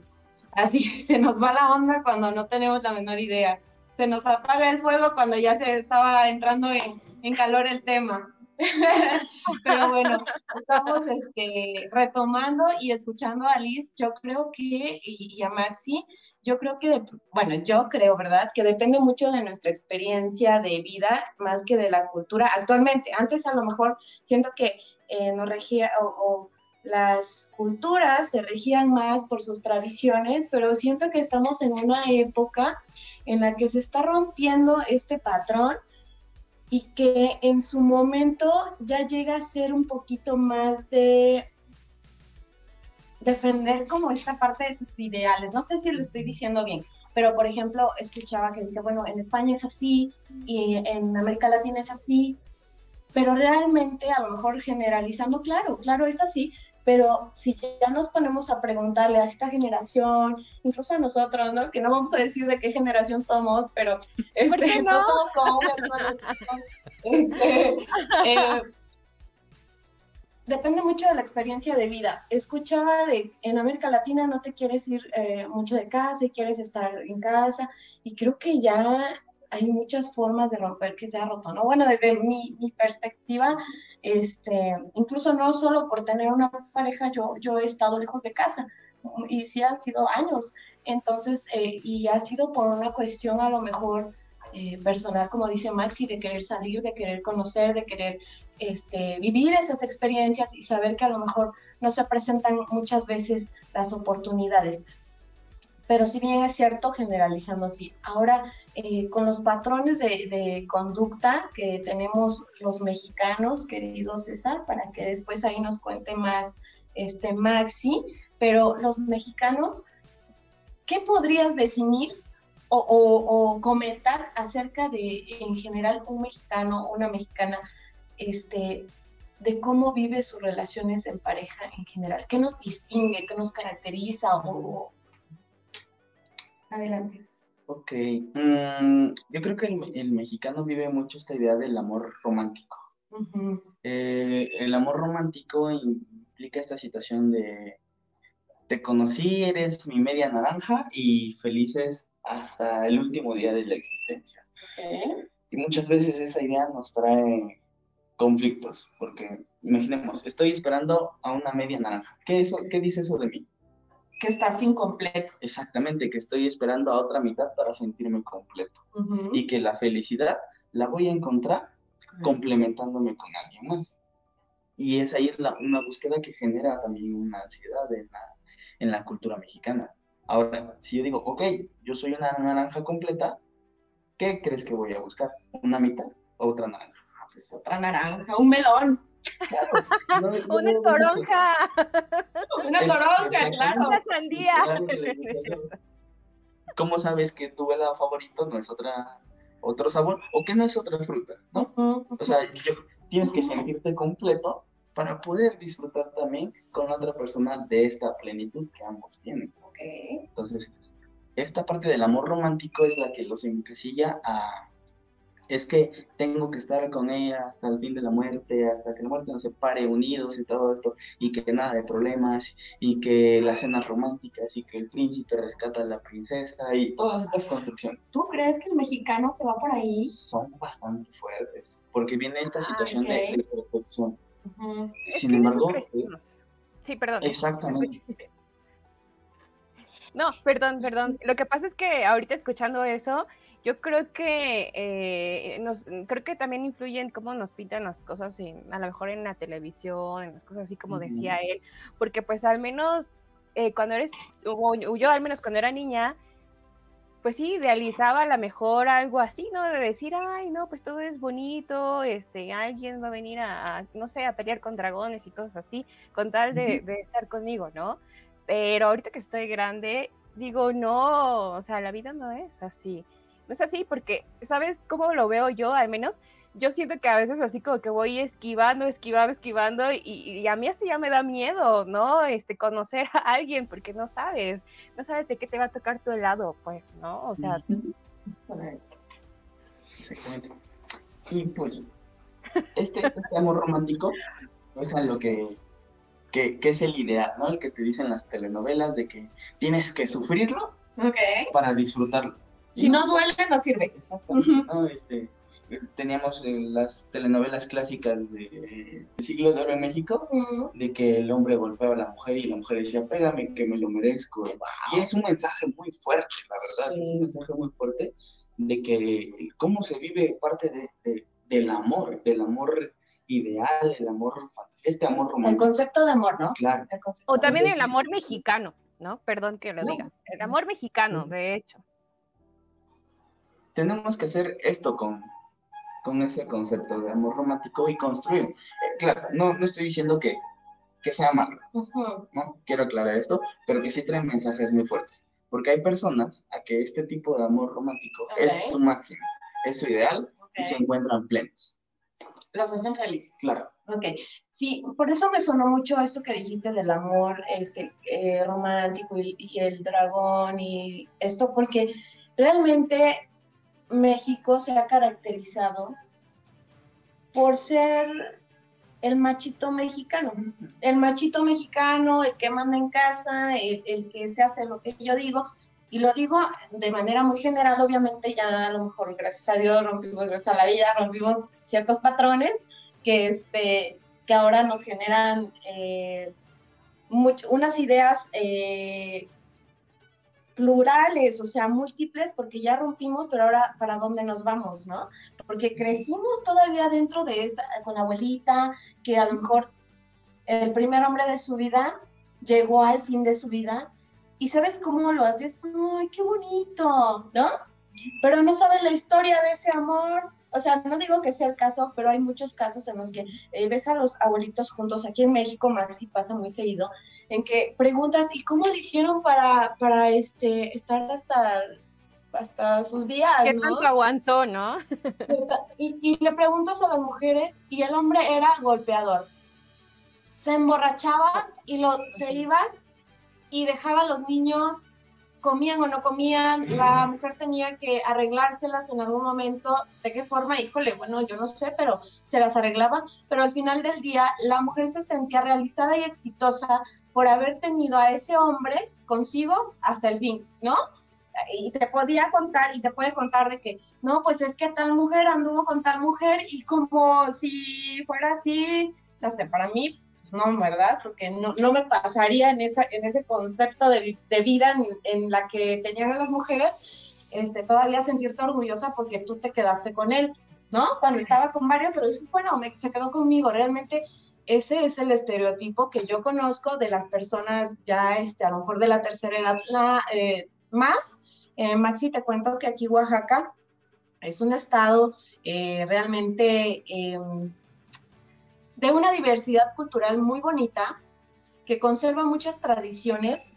Así se nos va la onda cuando no tenemos la menor idea. Se nos apaga el fuego cuando ya se estaba entrando en, calor el tema. Pero bueno, estamos este, retomando y escuchando a Liz. Yo creo que, y, a Maxi, yo creo que, bueno, yo creo, ¿verdad? Que depende mucho de nuestra experiencia de vida más que de la cultura actualmente. Antes a lo mejor siento que eh, nos regía o, las culturas se regían más por sus tradiciones, pero siento que estamos en una época en la que se está rompiendo este patrón y que en su momento ya llega a ser un poquito más de defender como esta parte de tus ideales. No sé si lo estoy diciendo bien, pero por ejemplo, escuchaba que dice, bueno, en España es así y en América Latina es así, pero realmente a lo mejor generalizando, claro, claro es así, pero si ya nos ponemos a preguntarle a esta generación, incluso a nosotros, ¿no? Que no vamos a decir de qué generación somos, pero este, no? todos como este, eh, depende mucho de la experiencia de vida. Escuchaba de en América Latina no te quieres ir eh, mucho de casa y quieres estar en casa y creo que ya hay muchas formas de romper que se ha roto, ¿no? Bueno, desde mi, perspectiva, este, incluso no solo por tener una pareja, yo, yo he estado lejos de casa y sí han sido años, entonces, eh, y ha sido por una cuestión a lo mejor eh, personal, como dice Maxi, de querer salir, de querer conocer, de querer este, vivir esas experiencias y saber que a lo mejor no se presentan muchas veces las oportunidades. Pero si bien es cierto, generalizando sí. Ahora, eh, con los patrones de, conducta que tenemos los mexicanos, querido César, para que después ahí nos cuente más este Maxi, pero los mexicanos, ¿qué podrías definir o, o, comentar acerca de, en general, un mexicano o una mexicana este, de cómo vive sus relaciones en pareja en general. ¿Qué nos distingue? ¿Qué nos caracteriza? Adelante. Ok. Mm, yo creo que el, mexicano vive mucho esta idea del amor romántico. Eh, el amor romántico implica esta situación de te conocí, eres mi media naranja y felices hasta el último día de la existencia. Y muchas veces esa idea nos trae conflictos, porque imaginemos, estoy esperando a una media naranja. ¿Qué, eso, ¿Qué dice eso de mí? Que estás incompleto. Exactamente, que estoy esperando a otra mitad para sentirme completo. Y que la felicidad la voy a encontrar complementándome con alguien más. Y es ahí una búsqueda que genera también una ansiedad en la, en la cultura mexicana. Ahora, si yo digo, ok, yo soy una naranja completa, ¿qué crees que voy a buscar? ¿Una mitad o otra naranja? pues otra naranja, un melón. Una toronja. una toronja, claro. Una sandía. ¿Cómo sabes que tu helado favorito no es otra, otro sabor o que no es otra fruta? ¿no? O sea, tienes que sentirte completo para poder disfrutar también con otra persona de esta plenitud que ambos tienen. Okay. Entonces, esta parte del amor romántico es la que los encasilla a es que tengo que estar con ella hasta el fin de la muerte, hasta que la muerte nos separe unidos y todo esto, y que nada de problemas, y que las cenas románticas, y que el príncipe rescata a la princesa, y todas estas construcciones. ¿Tú crees que el mexicano se va por ahí? Son bastante fuertes, porque viene esta ah, situación de, perfección. Sin embargo... Sí, perdón. Exactamente. No, perdón, perdón. Lo que pasa es que ahorita escuchando eso, yo creo que eh, nos, creo que también influyen cómo nos pintan las cosas en, a lo mejor en la televisión, en las cosas así como decía él, porque pues al menos eh, cuando eres, o yo al menos cuando era niña, pues sí, idealizaba a lo mejor algo así, ¿no? De decir, ay, no, pues todo es bonito, este, alguien va a venir a, no sé, a pelear con dragones y cosas así, con tal de, de estar conmigo, ¿no? Pero ahorita que estoy grande, digo, no, o sea, la vida no es así. No es así porque, ¿sabes cómo lo veo yo? Al menos yo siento que a veces así como que voy esquivando, esquivando, esquivando y, a mí hasta ya me da miedo, ¿no? Este, conocer a alguien porque no sabes, no sabes de qué te va a tocar tu helado, pues, ¿no? O sea... Exactamente. Y pues, este, este amor romántico es a lo que, que, es el ideal, ¿no? El que te dicen las telenovelas de que tienes que sufrirlo para disfrutarlo. Si no duele, no sirve. Exactamente. ¿no? Este, teníamos las telenovelas clásicas de, siglo de oro en México, de que el hombre golpeaba a la mujer y la mujer decía, pégame que me lo merezco. Y es un mensaje muy fuerte, la verdad, es un mensaje muy fuerte de que cómo se vive parte de, del amor, del amor ideal, el amor este amor romántico. El concepto de amor, ¿no? Claro. O también el amor mexicano, ¿no? Perdón que lo diga. El amor mexicano, de hecho. Tenemos que hacer esto con, con ese concepto de amor romántico y construir. Eh, claro, no, no estoy diciendo que, que sea malo, ¿no? Quiero aclarar esto, pero que sí traen mensajes muy fuertes. Porque hay personas a que este tipo de amor romántico es su máximo, es su ideal y se encuentran plenos. Los hacen felices. Claro. Ok, sí, por eso me sonó mucho esto que dijiste del amor este, eh, romántico y, y el dragón y esto, porque realmente México se ha caracterizado por ser el machito mexicano. El machito mexicano, el que manda en casa, el, que se hace lo que yo digo. Y lo digo de manera muy general, obviamente ya a lo mejor, gracias a Dios, rompimos, gracias a la vida, rompimos ciertos patrones que, este, que ahora nos generan eh, unas ideas eh, plurales, o sea, múltiples, porque ya rompimos, pero ahora para dónde nos vamos, ¿no? Porque crecimos todavía dentro de esta, con la abuelita, que a lo mejor el primer hombre de su vida llegó al fin de su vida, y sabes cómo lo haces, ¡ay, qué bonito! ¿No? Pero no sabes la historia de ese amor, o sea, no digo que sea el caso, pero hay muchos casos en los que eh, ves a los abuelitos juntos. Aquí en México, Maxi pasa muy seguido, en que preguntas, ¿y cómo le hicieron para, para este, estar hasta, hasta sus días? ¿Qué tanto aguantó, no? y, y le preguntas a las mujeres, y el hombre era golpeador. Se emborrachaban y lo, se iban y dejaba a los niños comían o no comían, la mujer tenía que arreglárselas en algún momento, ¿de qué forma? Híjole, bueno, yo no sé, pero se las arreglaba, pero al final del día la mujer se sentía realizada y exitosa por haber tenido a ese hombre consigo hasta el fin, ¿no? Y te podía contar, y te puede contar de que, no, pues es que tal mujer anduvo con tal mujer y como si fuera así, no sé, para mí no, ¿verdad? Porque no, no me pasaría en, esa, en ese concepto de, de vida en, la que tenían las mujeres, este, todavía sentirte orgullosa porque tú te quedaste con él, ¿no? Cuando estaba con varios, pero dices, bueno, me, se quedó conmigo, realmente ese es el estereotipo que yo conozco de las personas ya, este, a lo mejor de la tercera edad, la, eh, más. Eh, Maxi, te cuento que aquí Oaxaca es un estado eh, realmente em, de una diversidad cultural muy bonita, que conserva muchas tradiciones,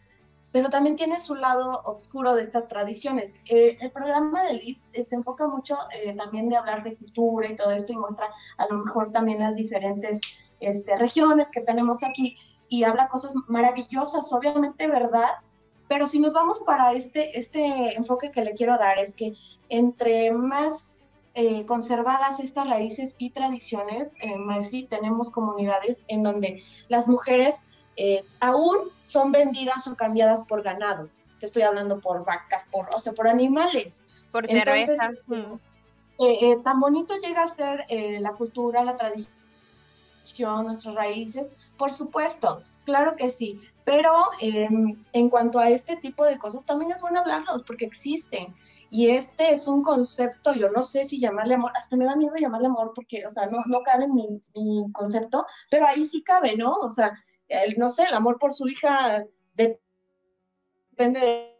pero también tiene su lado oscuro de estas tradiciones. Eh, el programa de Liz eh, se enfoca mucho eh, también de hablar de cultura y todo esto y muestra a lo mejor también las diferentes este, regiones que tenemos aquí y habla cosas maravillosas, obviamente verdad, pero si nos vamos para este, este enfoque que le quiero dar es que entre más eh, conservadas estas raíces y tradiciones, en Messi tenemos comunidades en donde las mujeres eh, aún son vendidas o cambiadas por ganado. Te estoy hablando por vacas, por, o sea, por animales. Por cerveza. Eh, tan bonito llega a ser la cultura, la tradición, nuestras raíces, por supuesto, claro que sí. Pero en cuanto a este tipo de cosas, también es bueno hablarlos porque existen. Y este es un concepto, yo no sé si llamarle amor, hasta me da miedo llamarle amor porque, o sea, no, no cabe en mi, concepto, pero ahí sí cabe, ¿no? O sea, el, no sé, el amor por su hija depende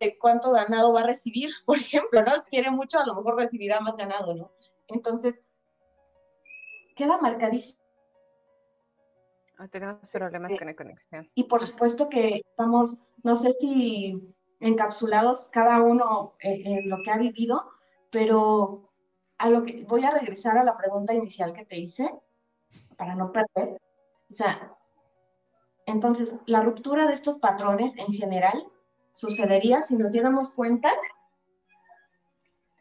de, cuánto ganado va a recibir, por ejemplo, ¿no? Si quiere mucho, a lo mejor recibirá más ganado, ¿no? Entonces, queda marcadísimo. Ah, tenemos problemas con la conexión. Y por supuesto que estamos, no sé si encapsulados cada uno en, lo que ha vivido, pero a lo que voy a regresar a la pregunta inicial que te hice para no perder. O sea, entonces, la ruptura de estos patrones en general sucedería si nos diéramos cuenta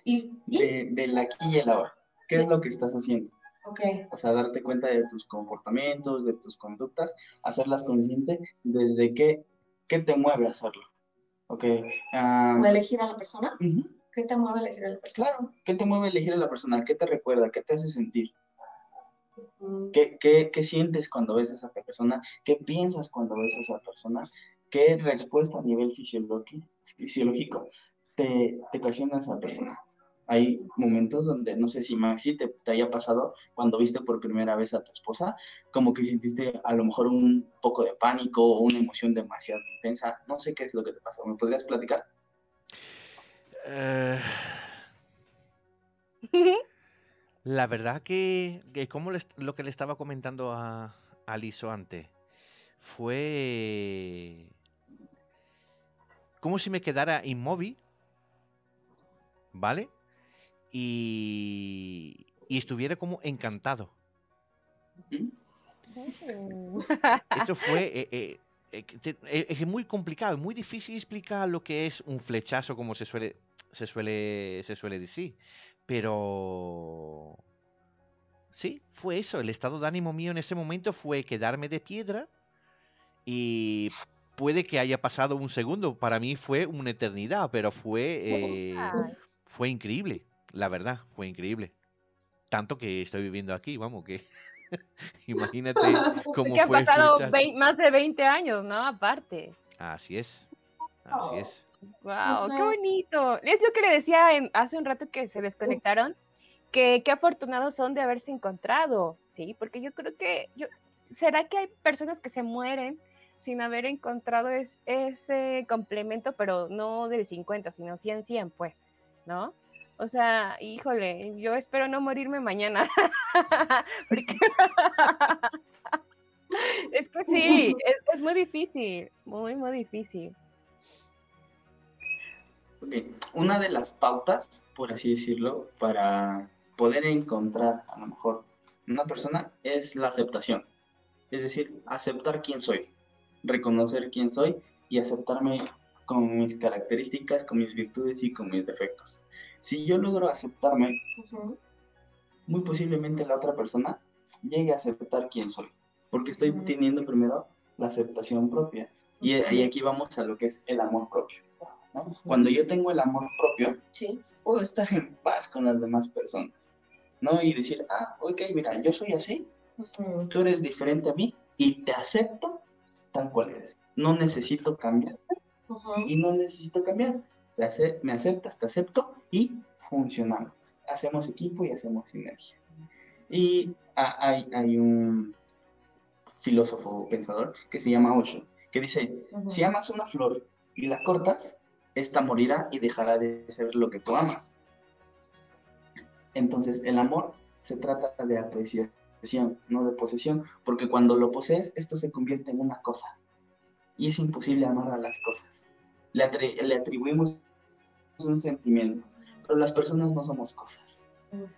y, De, del aquí y el ahora. ¿Qué es lo que estás haciendo? ok, O sea, darte cuenta de tus comportamientos, de tus conductas, hacerlas consciente desde qué, qué te mueve a hacerlo. Ok. ah, o elegir a la persona. ¿Qué te mueve a elegir a la persona? Claro, ¿qué te mueve a elegir a la persona? ¿Qué te recuerda? ¿Qué te hace sentir? Mm, ¿Qué, qué, qué sientes cuando ves a esa persona? ¿Qué piensas cuando ves a esa persona? ¿Qué respuesta a nivel fisiológico, te, te ocasiona esa persona? Hay momentos donde, no sé si Maxi te, haya pasado cuando viste por primera vez a tu esposa, como que sentiste a lo mejor un poco de pánico o una emoción demasiado intensa. No sé qué es lo que te pasó. ¿Me podrías platicar? Eh, la verdad que, que como les- lo que le estaba comentando a, a Liso antes, fue como si me quedara inmóvil, ¿vale? Y, y estuviera como encantado. ¿Mm? Eso fue... eh, eh, eh, eh, es muy complicado, es muy difícil explicar lo que es un flechazo como se suele, se suele, se suele decir. Pero... Sí, fue eso. El estado de ánimo mío en ese momento fue quedarme de piedra y puede que haya pasado un segundo. Para mí fue una eternidad, pero fue, eh, fue increíble. La verdad, fue increíble. Tanto que estoy viviendo aquí, vamos, que imagínate cómo que han fue el pasado más de 20 años, ¿no? Aparte. Así es. Así Oh. es. Wow, qué bonito. Es lo que le decía en- hace un rato que se desconectaron, que qué afortunados son de haberse encontrado, ¿sí? Porque yo creo que yo será que hay personas que se mueren sin haber encontrado es- ese complemento, pero no del 50, sino 100 100, pues, ¿no? O sea, híjole, yo espero no morirme mañana. Porque- es que sí, es, es muy difícil, muy, muy difícil. Ok, Una de las pautas, por así decirlo, para poder encontrar a lo mejor una persona es la aceptación. Es decir, aceptar quién soy, reconocer quién soy y aceptarme con mis características, con mis virtudes y con mis defectos. Si yo logro aceptarme, muy posiblemente la otra persona llegue a aceptar quién soy, porque estoy Ujú. teniendo primero la aceptación propia. Y, y aquí vamos a lo que es el amor propio. ¿no? Cuando yo tengo el amor propio, Sí. puedo estar en paz con las demás personas, ¿no? Y decir, ah, ok, mira, yo soy así, tú eres diferente a mí y te acepto tal cual eres. No necesito y no necesito cambiar. Me aceptas, te acepto y funcionamos. Hacemos equipo y hacemos sinergia. Y hay, hay un filósofo pensador que se llama Osho, que dice, si amas una flor y la cortas, esta morirá y dejará de ser lo que tú amas. Entonces, el amor se trata de apreciación, no de posesión, porque cuando lo posees, esto se convierte en una cosa. Y es imposible amar a las cosas. Le, atri- le atribuimos un sentimiento, pero las personas no somos cosas.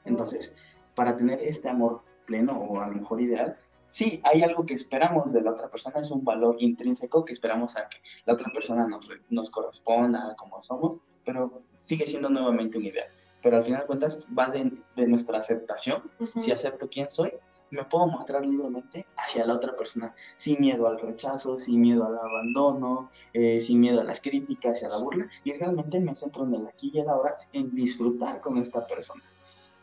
Entonces, para tener este amor pleno o a lo mejor ideal, sí, hay algo que esperamos de la otra persona, es un valor intrínseco que esperamos a que la otra persona nos, nos corresponda como somos, pero sigue siendo nuevamente un ideal. Pero al final de cuentas va de, de nuestra aceptación. Ujú. Si acepto quién soy, me puedo mostrar libremente hacia la otra persona, sin miedo al rechazo, sin miedo al abandono, eh, sin miedo a las críticas y a la burla, y realmente me centro en el aquí y el ahora, en disfrutar con esta persona.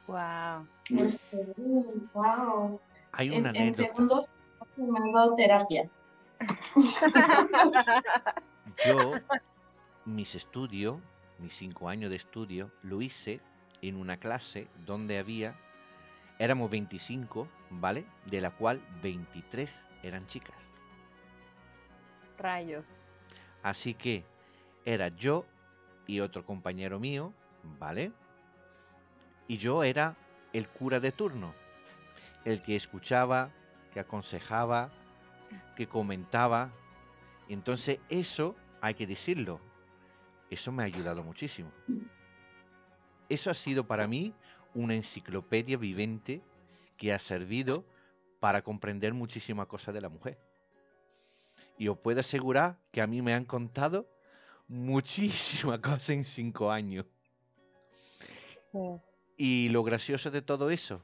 Wow. Entonces, Ujú, Wow. Hay En, una en anécdota. segundos me han dado terapia. Yo, mis estudios, mis cinco años de estudio, lo hice en una clase donde había, éramos 25, ¿vale? De la cual 23 eran chicas. Rayos. Así que era yo y otro compañero mío, ¿vale? Y yo era el cura de turno, el que escuchaba, que aconsejaba, que comentaba. Y entonces eso, hay que decirlo, eso me ha ayudado muchísimo. Eso ha sido para mí una enciclopedia vivente que ha servido para comprender muchísimas cosas de la mujer. Y os puedo asegurar que a mí me han contado muchísimas cosas en cinco años. Y lo gracioso de todo eso,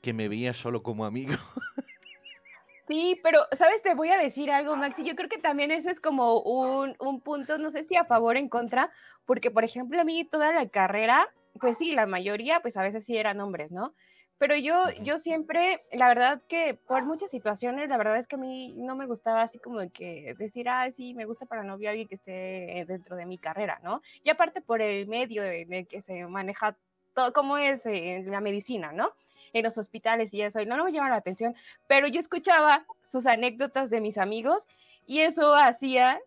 que me veía solo como amigo. Sí, pero, ¿sabes? Te voy a decir algo, Maxi. Yo creo que también eso es como un, un punto, no sé si a favor o en contra, porque, por ejemplo, a mí toda la carrera, pues sí, la mayoría, pues a veces sí eran hombres, ¿no? Pero yo, yo siempre, la verdad que por muchas situaciones, la verdad es que a mí no me gustaba así como que decir, ah, sí, me gusta para novio alguien que esté dentro de mi carrera, ¿no? Y aparte por el medio en el que se maneja todo, como es en la medicina, ¿no? En los hospitales y eso, y no, no me llama la atención, pero yo escuchaba sus anécdotas de mis amigos y eso hacía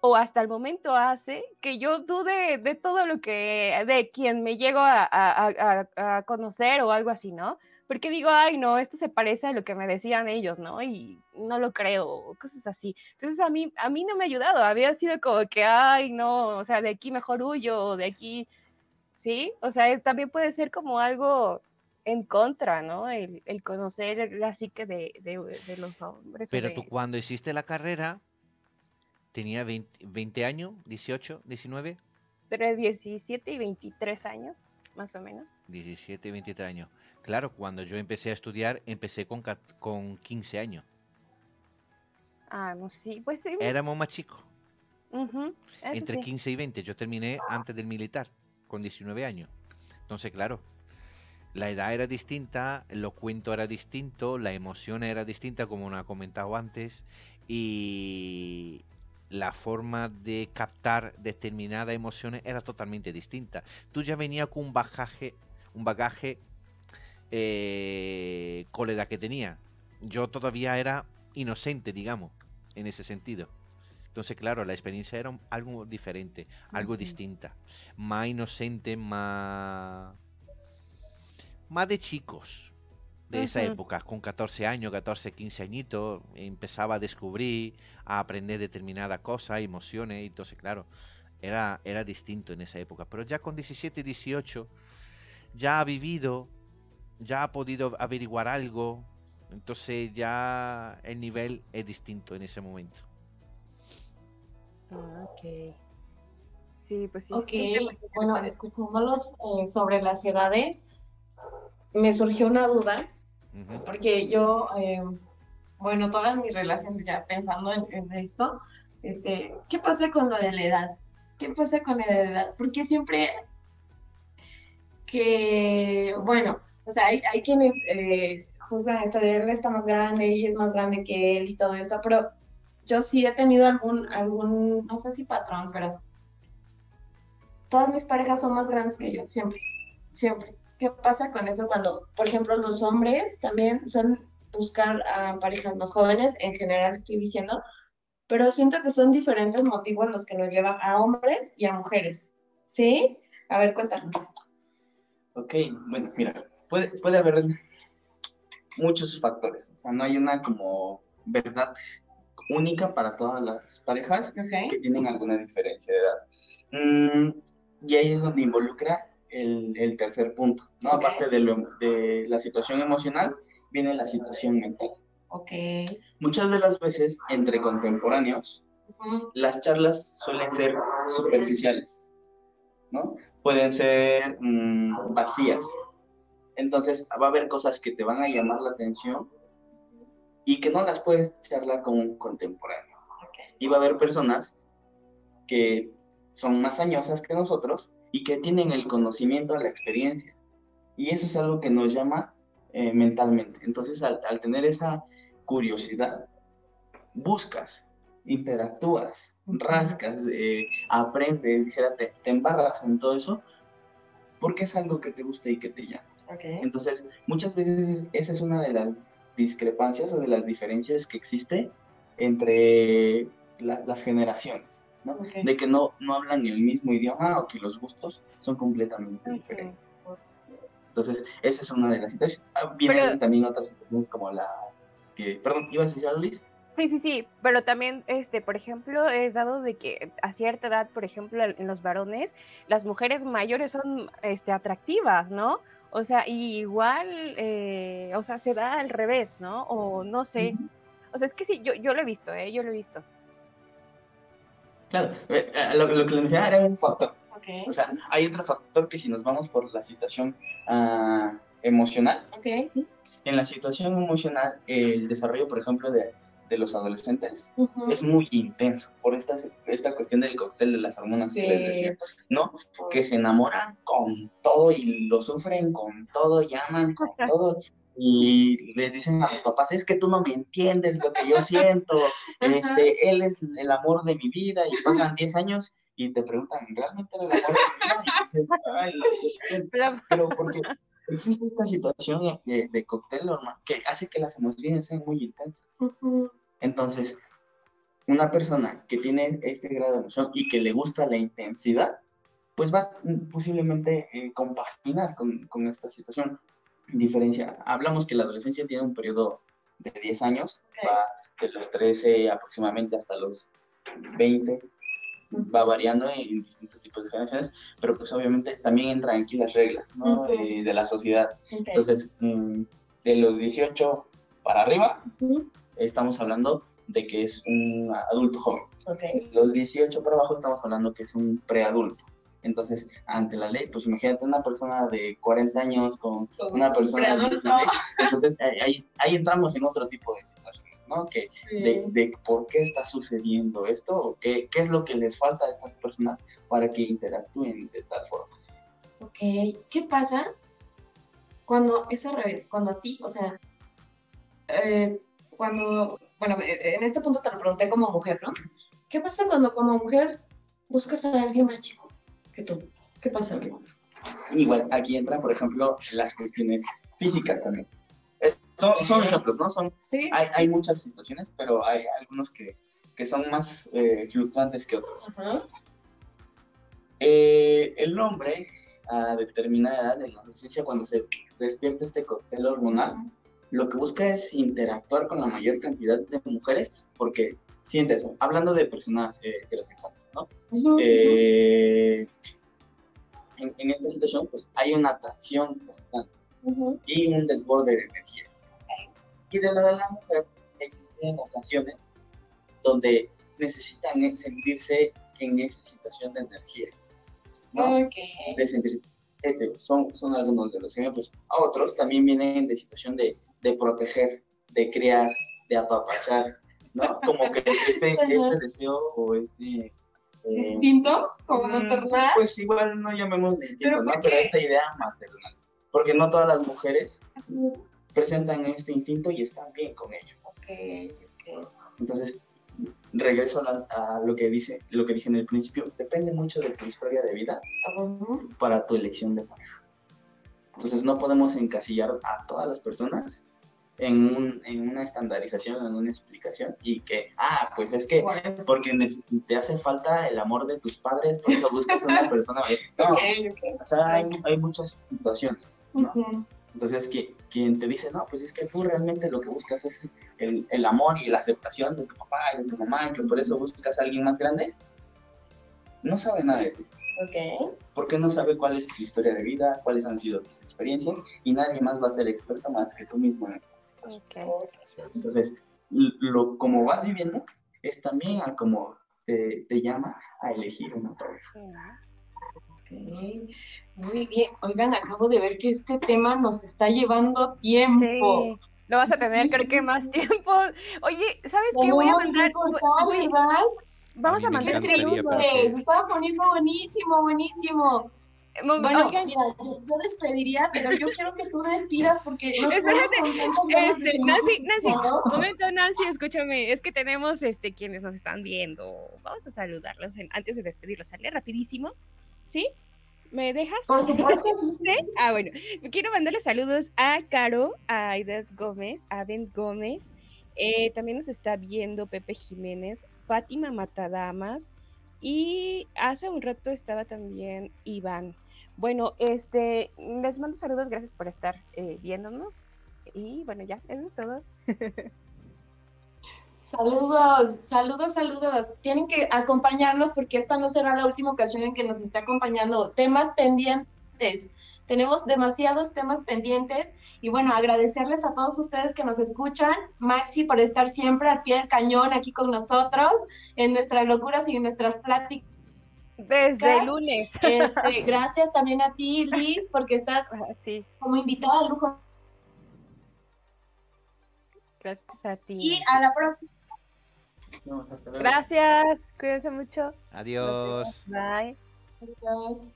o hasta el momento hace que yo dude de todo lo que, de quien me llego a, a, a, conocer o algo así, ¿no? Porque digo, ay, no, esto se parece a lo que me decían ellos, ¿no? Y no lo creo, cosas así. Entonces a mí, a mí no me ha ayudado, había sido como que, ay, no, o sea, de aquí mejor huyo, de aquí, ¿sí? O sea, también puede ser como algo en contra, ¿no? El, conocer la psique de, de, los hombres. Pero tú cuando hiciste la carrera, tenía 20, años, 18, 19. Entre 17 y 23 años, más o menos. 17 y 23 años. Claro, cuando yo empecé a estudiar, empecé con, con 15 años. Ah, no, sí, pues sí. Éramos más chicos. Entre 15 y 20. Yo terminé antes del militar, con 19 años. Entonces, claro, la edad era distinta, lo cuento era distinto, la emoción era distinta, como nos ha comentado antes, y la forma de captar determinadas emociones era totalmente distinta. Tú ya venías con un bagaje, un bagaje eh, con la edad que tenía. Yo todavía era inocente, digamos, en ese sentido. Entonces, claro, la experiencia era algo diferente, algo distinta. Más inocente, más más de chicos de esa época, con 14 años, 14, 15 añitos, empezaba a descubrir, a aprender determinada cosa, emociones, y entonces, claro, era, era distinto en esa época. Pero ya con 17, 18, ya ha vivido, ya ha podido averiguar algo, entonces ya el nivel es distinto en ese momento. Ah, ok. Sí, pues sí. Ok, bueno, escuchándolos eh, sobre las edades, me surgió una duda, porque yo, eh, bueno, todas mis relaciones ya pensando en, esto, este, ¿qué pasa con lo de la edad? ¿Qué pasa con la edad? Porque siempre que, bueno, o sea, hay, hay quienes eh, juzgan esta de él está más grande, ella es más grande que él y todo eso, pero yo sí he tenido algún, algún, no sé si patrón, pero todas mis parejas son más grandes que yo, siempre, siempre. ¿Qué pasa con eso cuando, por ejemplo, los hombres también son buscar a parejas más jóvenes, en general estoy diciendo, pero siento que son diferentes motivos los que nos llevan a hombres y a mujeres. ¿Sí? A ver, cuéntanos. Ok, bueno, mira, puede, puede haber muchos factores, o sea, no hay una como verdad única para todas las parejas que tienen alguna diferencia de edad. Mm, y ahí es donde involucra el, tercer punto, ¿no? Aparte de, de la situación emocional, viene la situación mental. Ok. Muchas de las veces, entre contemporáneos, las charlas suelen ser superficiales, ¿no? Pueden ser mm, vacías. Entonces, va a haber cosas que te van a llamar la atención y que no las puedes charlar con un contemporáneo. Y va a haber personas que son más añosas que nosotros y que tienen el conocimiento, la experiencia. Y eso es algo que nos llama eh, mentalmente. Entonces, al, tener esa curiosidad, buscas, interactúas, rascas, eh, aprendes, dijera, te, embarras en todo eso, porque es algo que te gusta y que te llama. Entonces, muchas veces esa es una de las discrepancias o de las diferencias que existe entre las generaciones. De que no, no hablan el mismo idioma o que los gustos son completamente diferentes. Entonces, esa es una de las situaciones. Ah, vienen también otras situaciones como la que, perdón, ¿ibas a decir algo, Liz? Sí, sí, sí, pero también, este, por ejemplo, es dado de que a cierta edad, por ejemplo, en los varones, las mujeres mayores son, este, atractivas, ¿no? O sea, y igual, eh, o sea, se da al revés, ¿no? O no sé. O sea, es que sí, yo, yo lo he visto, ¿eh? Yo lo he visto. Claro, eh, eh, lo, lo que le mencionaba era un factor. O sea, hay otro factor que si nos vamos por la situación uh, emocional. Ok, sí. En la situación emocional, el desarrollo, por ejemplo, de, de los adolescentes uh -huh. es muy intenso por esta, esta cuestión del cóctel de las hormonas sí. que les decía, ¿no? Que se enamoran con todo y lo sufren con todo, llaman con todo y les dicen a los papás, es que tú no me entiendes lo que yo siento, este, él es el amor de mi vida y pasan 10 años y te preguntan, ¿realmente era el amor de mi vida? Y dices, Ay, pero porque existe esta situación de, de cóctel normal que hace que las emociones sean muy intensas. Entonces, una persona que tiene este grado de emoción y que le gusta la intensidad, pues va posiblemente eh, compaginar con, con, esta situación. Diferencia, hablamos que la adolescencia tiene un periodo de 10 años, okay. va de los 13 aproximadamente hasta los 20, va variando en, distintos tipos de generaciones, pero pues obviamente también entran aquí las reglas ¿no? -huh. de, de, la sociedad. Okay. Entonces, mmm, de los 18 para arriba, uh -huh. estamos hablando de que es un adulto joven. De los 18 para abajo estamos hablando que es un preadulto. Entonces, ante la ley, pues imagínate una persona de 40 años con una persona de 16, entonces ahí, ahí entramos en otro tipo de situaciones. ¿no? Que sí. de, de, por qué está sucediendo esto, o qué, qué es lo que les falta a estas personas para que interactúen de tal forma. Ok, ¿qué pasa cuando es al revés? Cuando a ti, o sea, eh, cuando, bueno, en este punto te lo pregunté como mujer, ¿no? ¿Qué pasa cuando como mujer buscas a alguien más chico que tú? ¿Qué pasa? Igual, aquí entran, por ejemplo, las cuestiones físicas también. Es, son, son, ejemplos, ¿no? Son, ¿Sí? hay, hay, muchas situaciones, pero hay algunos que, que son más eh, fluctuantes que otros. Uh -huh. eh, el hombre, a determinada edad, en la adolescencia, cuando se despierta este cóctel hormonal, uh -huh. lo que busca es interactuar con la mayor cantidad de mujeres, porque siente eso. Hablando de personas eh, heterosexuales, ¿no? Uh -huh. en, en, esta situación, pues hay una atracción constante Uh -huh. y un desborde de energía. Y de la de la mujer existen ocasiones donde necesitan sentirse en esa situación de energía. ¿no? Okay. De sentirse. Este, son, son algunos de los ejemplos. Otros también vienen de situación de, de proteger, de crear, de apapachar, ¿no? Como que este, este deseo o este eh, instinto como maternal pues igual no llamemos instinto ¿no? pero esta idea maternal porque no todas las mujeres presentan este instinto y están bien con ello. Okay, okay. Entonces, regreso a, lo que dice, lo que dije en el principio, depende mucho de tu historia de vida uh -huh. para tu elección de pareja. Entonces, no podemos encasillar a todas las personas en, un, en una estandarización, en una explicación, y que, ah, pues es que porque te hace falta el amor de tus padres, por eso buscas una persona. No, okay, okay. o sea, hay, hay muchas situaciones, ¿no? Uh -huh. Entonces, que, quien te dice, no, pues es que tú realmente lo que buscas es el, el, amor y la aceptación de tu papá y de tu mamá, y que por eso buscas a alguien más grande, no sabe nada de ti. Porque no sabe cuál es tu historia de vida, cuáles han sido tus experiencias, y nadie más va a ser experto más que tú mismo en esto. Okay. Entonces, lo, como vas viviendo es también a como te, te llama a elegir una pareja. Okay. Muy bien. Oigan, acabo de ver que este tema nos está llevando tiempo. Sí. Lo vas a tener, creo que más tiempo. Oye, ¿sabes qué? Voy a mandar. Vamos a mandar estaba poniendo buenísimo, buenísimo. Bueno, Oigan, mira, yo, yo, despediría, pero yo quiero que tú despidas porque nos Espérate, este, Nancy, Nancy, momento, Nancy, escúchame, es que tenemos este quienes nos están viendo. Vamos a saludarlos en, antes de despedirlos, sale rapidísimo, ¿sí? ¿Me dejas? Por supuesto. ¿Sí? Ah, bueno. Quiero mandarle saludos a Caro, a Aidet Gómez, a Ben Gómez. Eh, también nos está viendo Pepe Jiménez, Fátima Matadamas. Y hace un rato estaba también Iván. Bueno, este, les mando saludos, gracias por estar eh, viéndonos. Y bueno, ya, eso es todo. Saludos, saludos, saludos. Tienen que acompañarnos porque esta no será la última ocasión en que nos esté acompañando. Temas pendientes. Tenemos demasiados temas pendientes y bueno, agradecerles a todos ustedes que nos escuchan. Maxi por estar siempre al pie del cañón aquí con nosotros en nuestras locuras y en nuestras pláticas. Desde el lunes. Este, gracias también a ti, Liz, porque estás Ah, Sí, como invitada de lujo. gracias a ti. Y a la próxima. No, hasta luego. Gracias, cuídense mucho. Adiós. Bye. Adiós.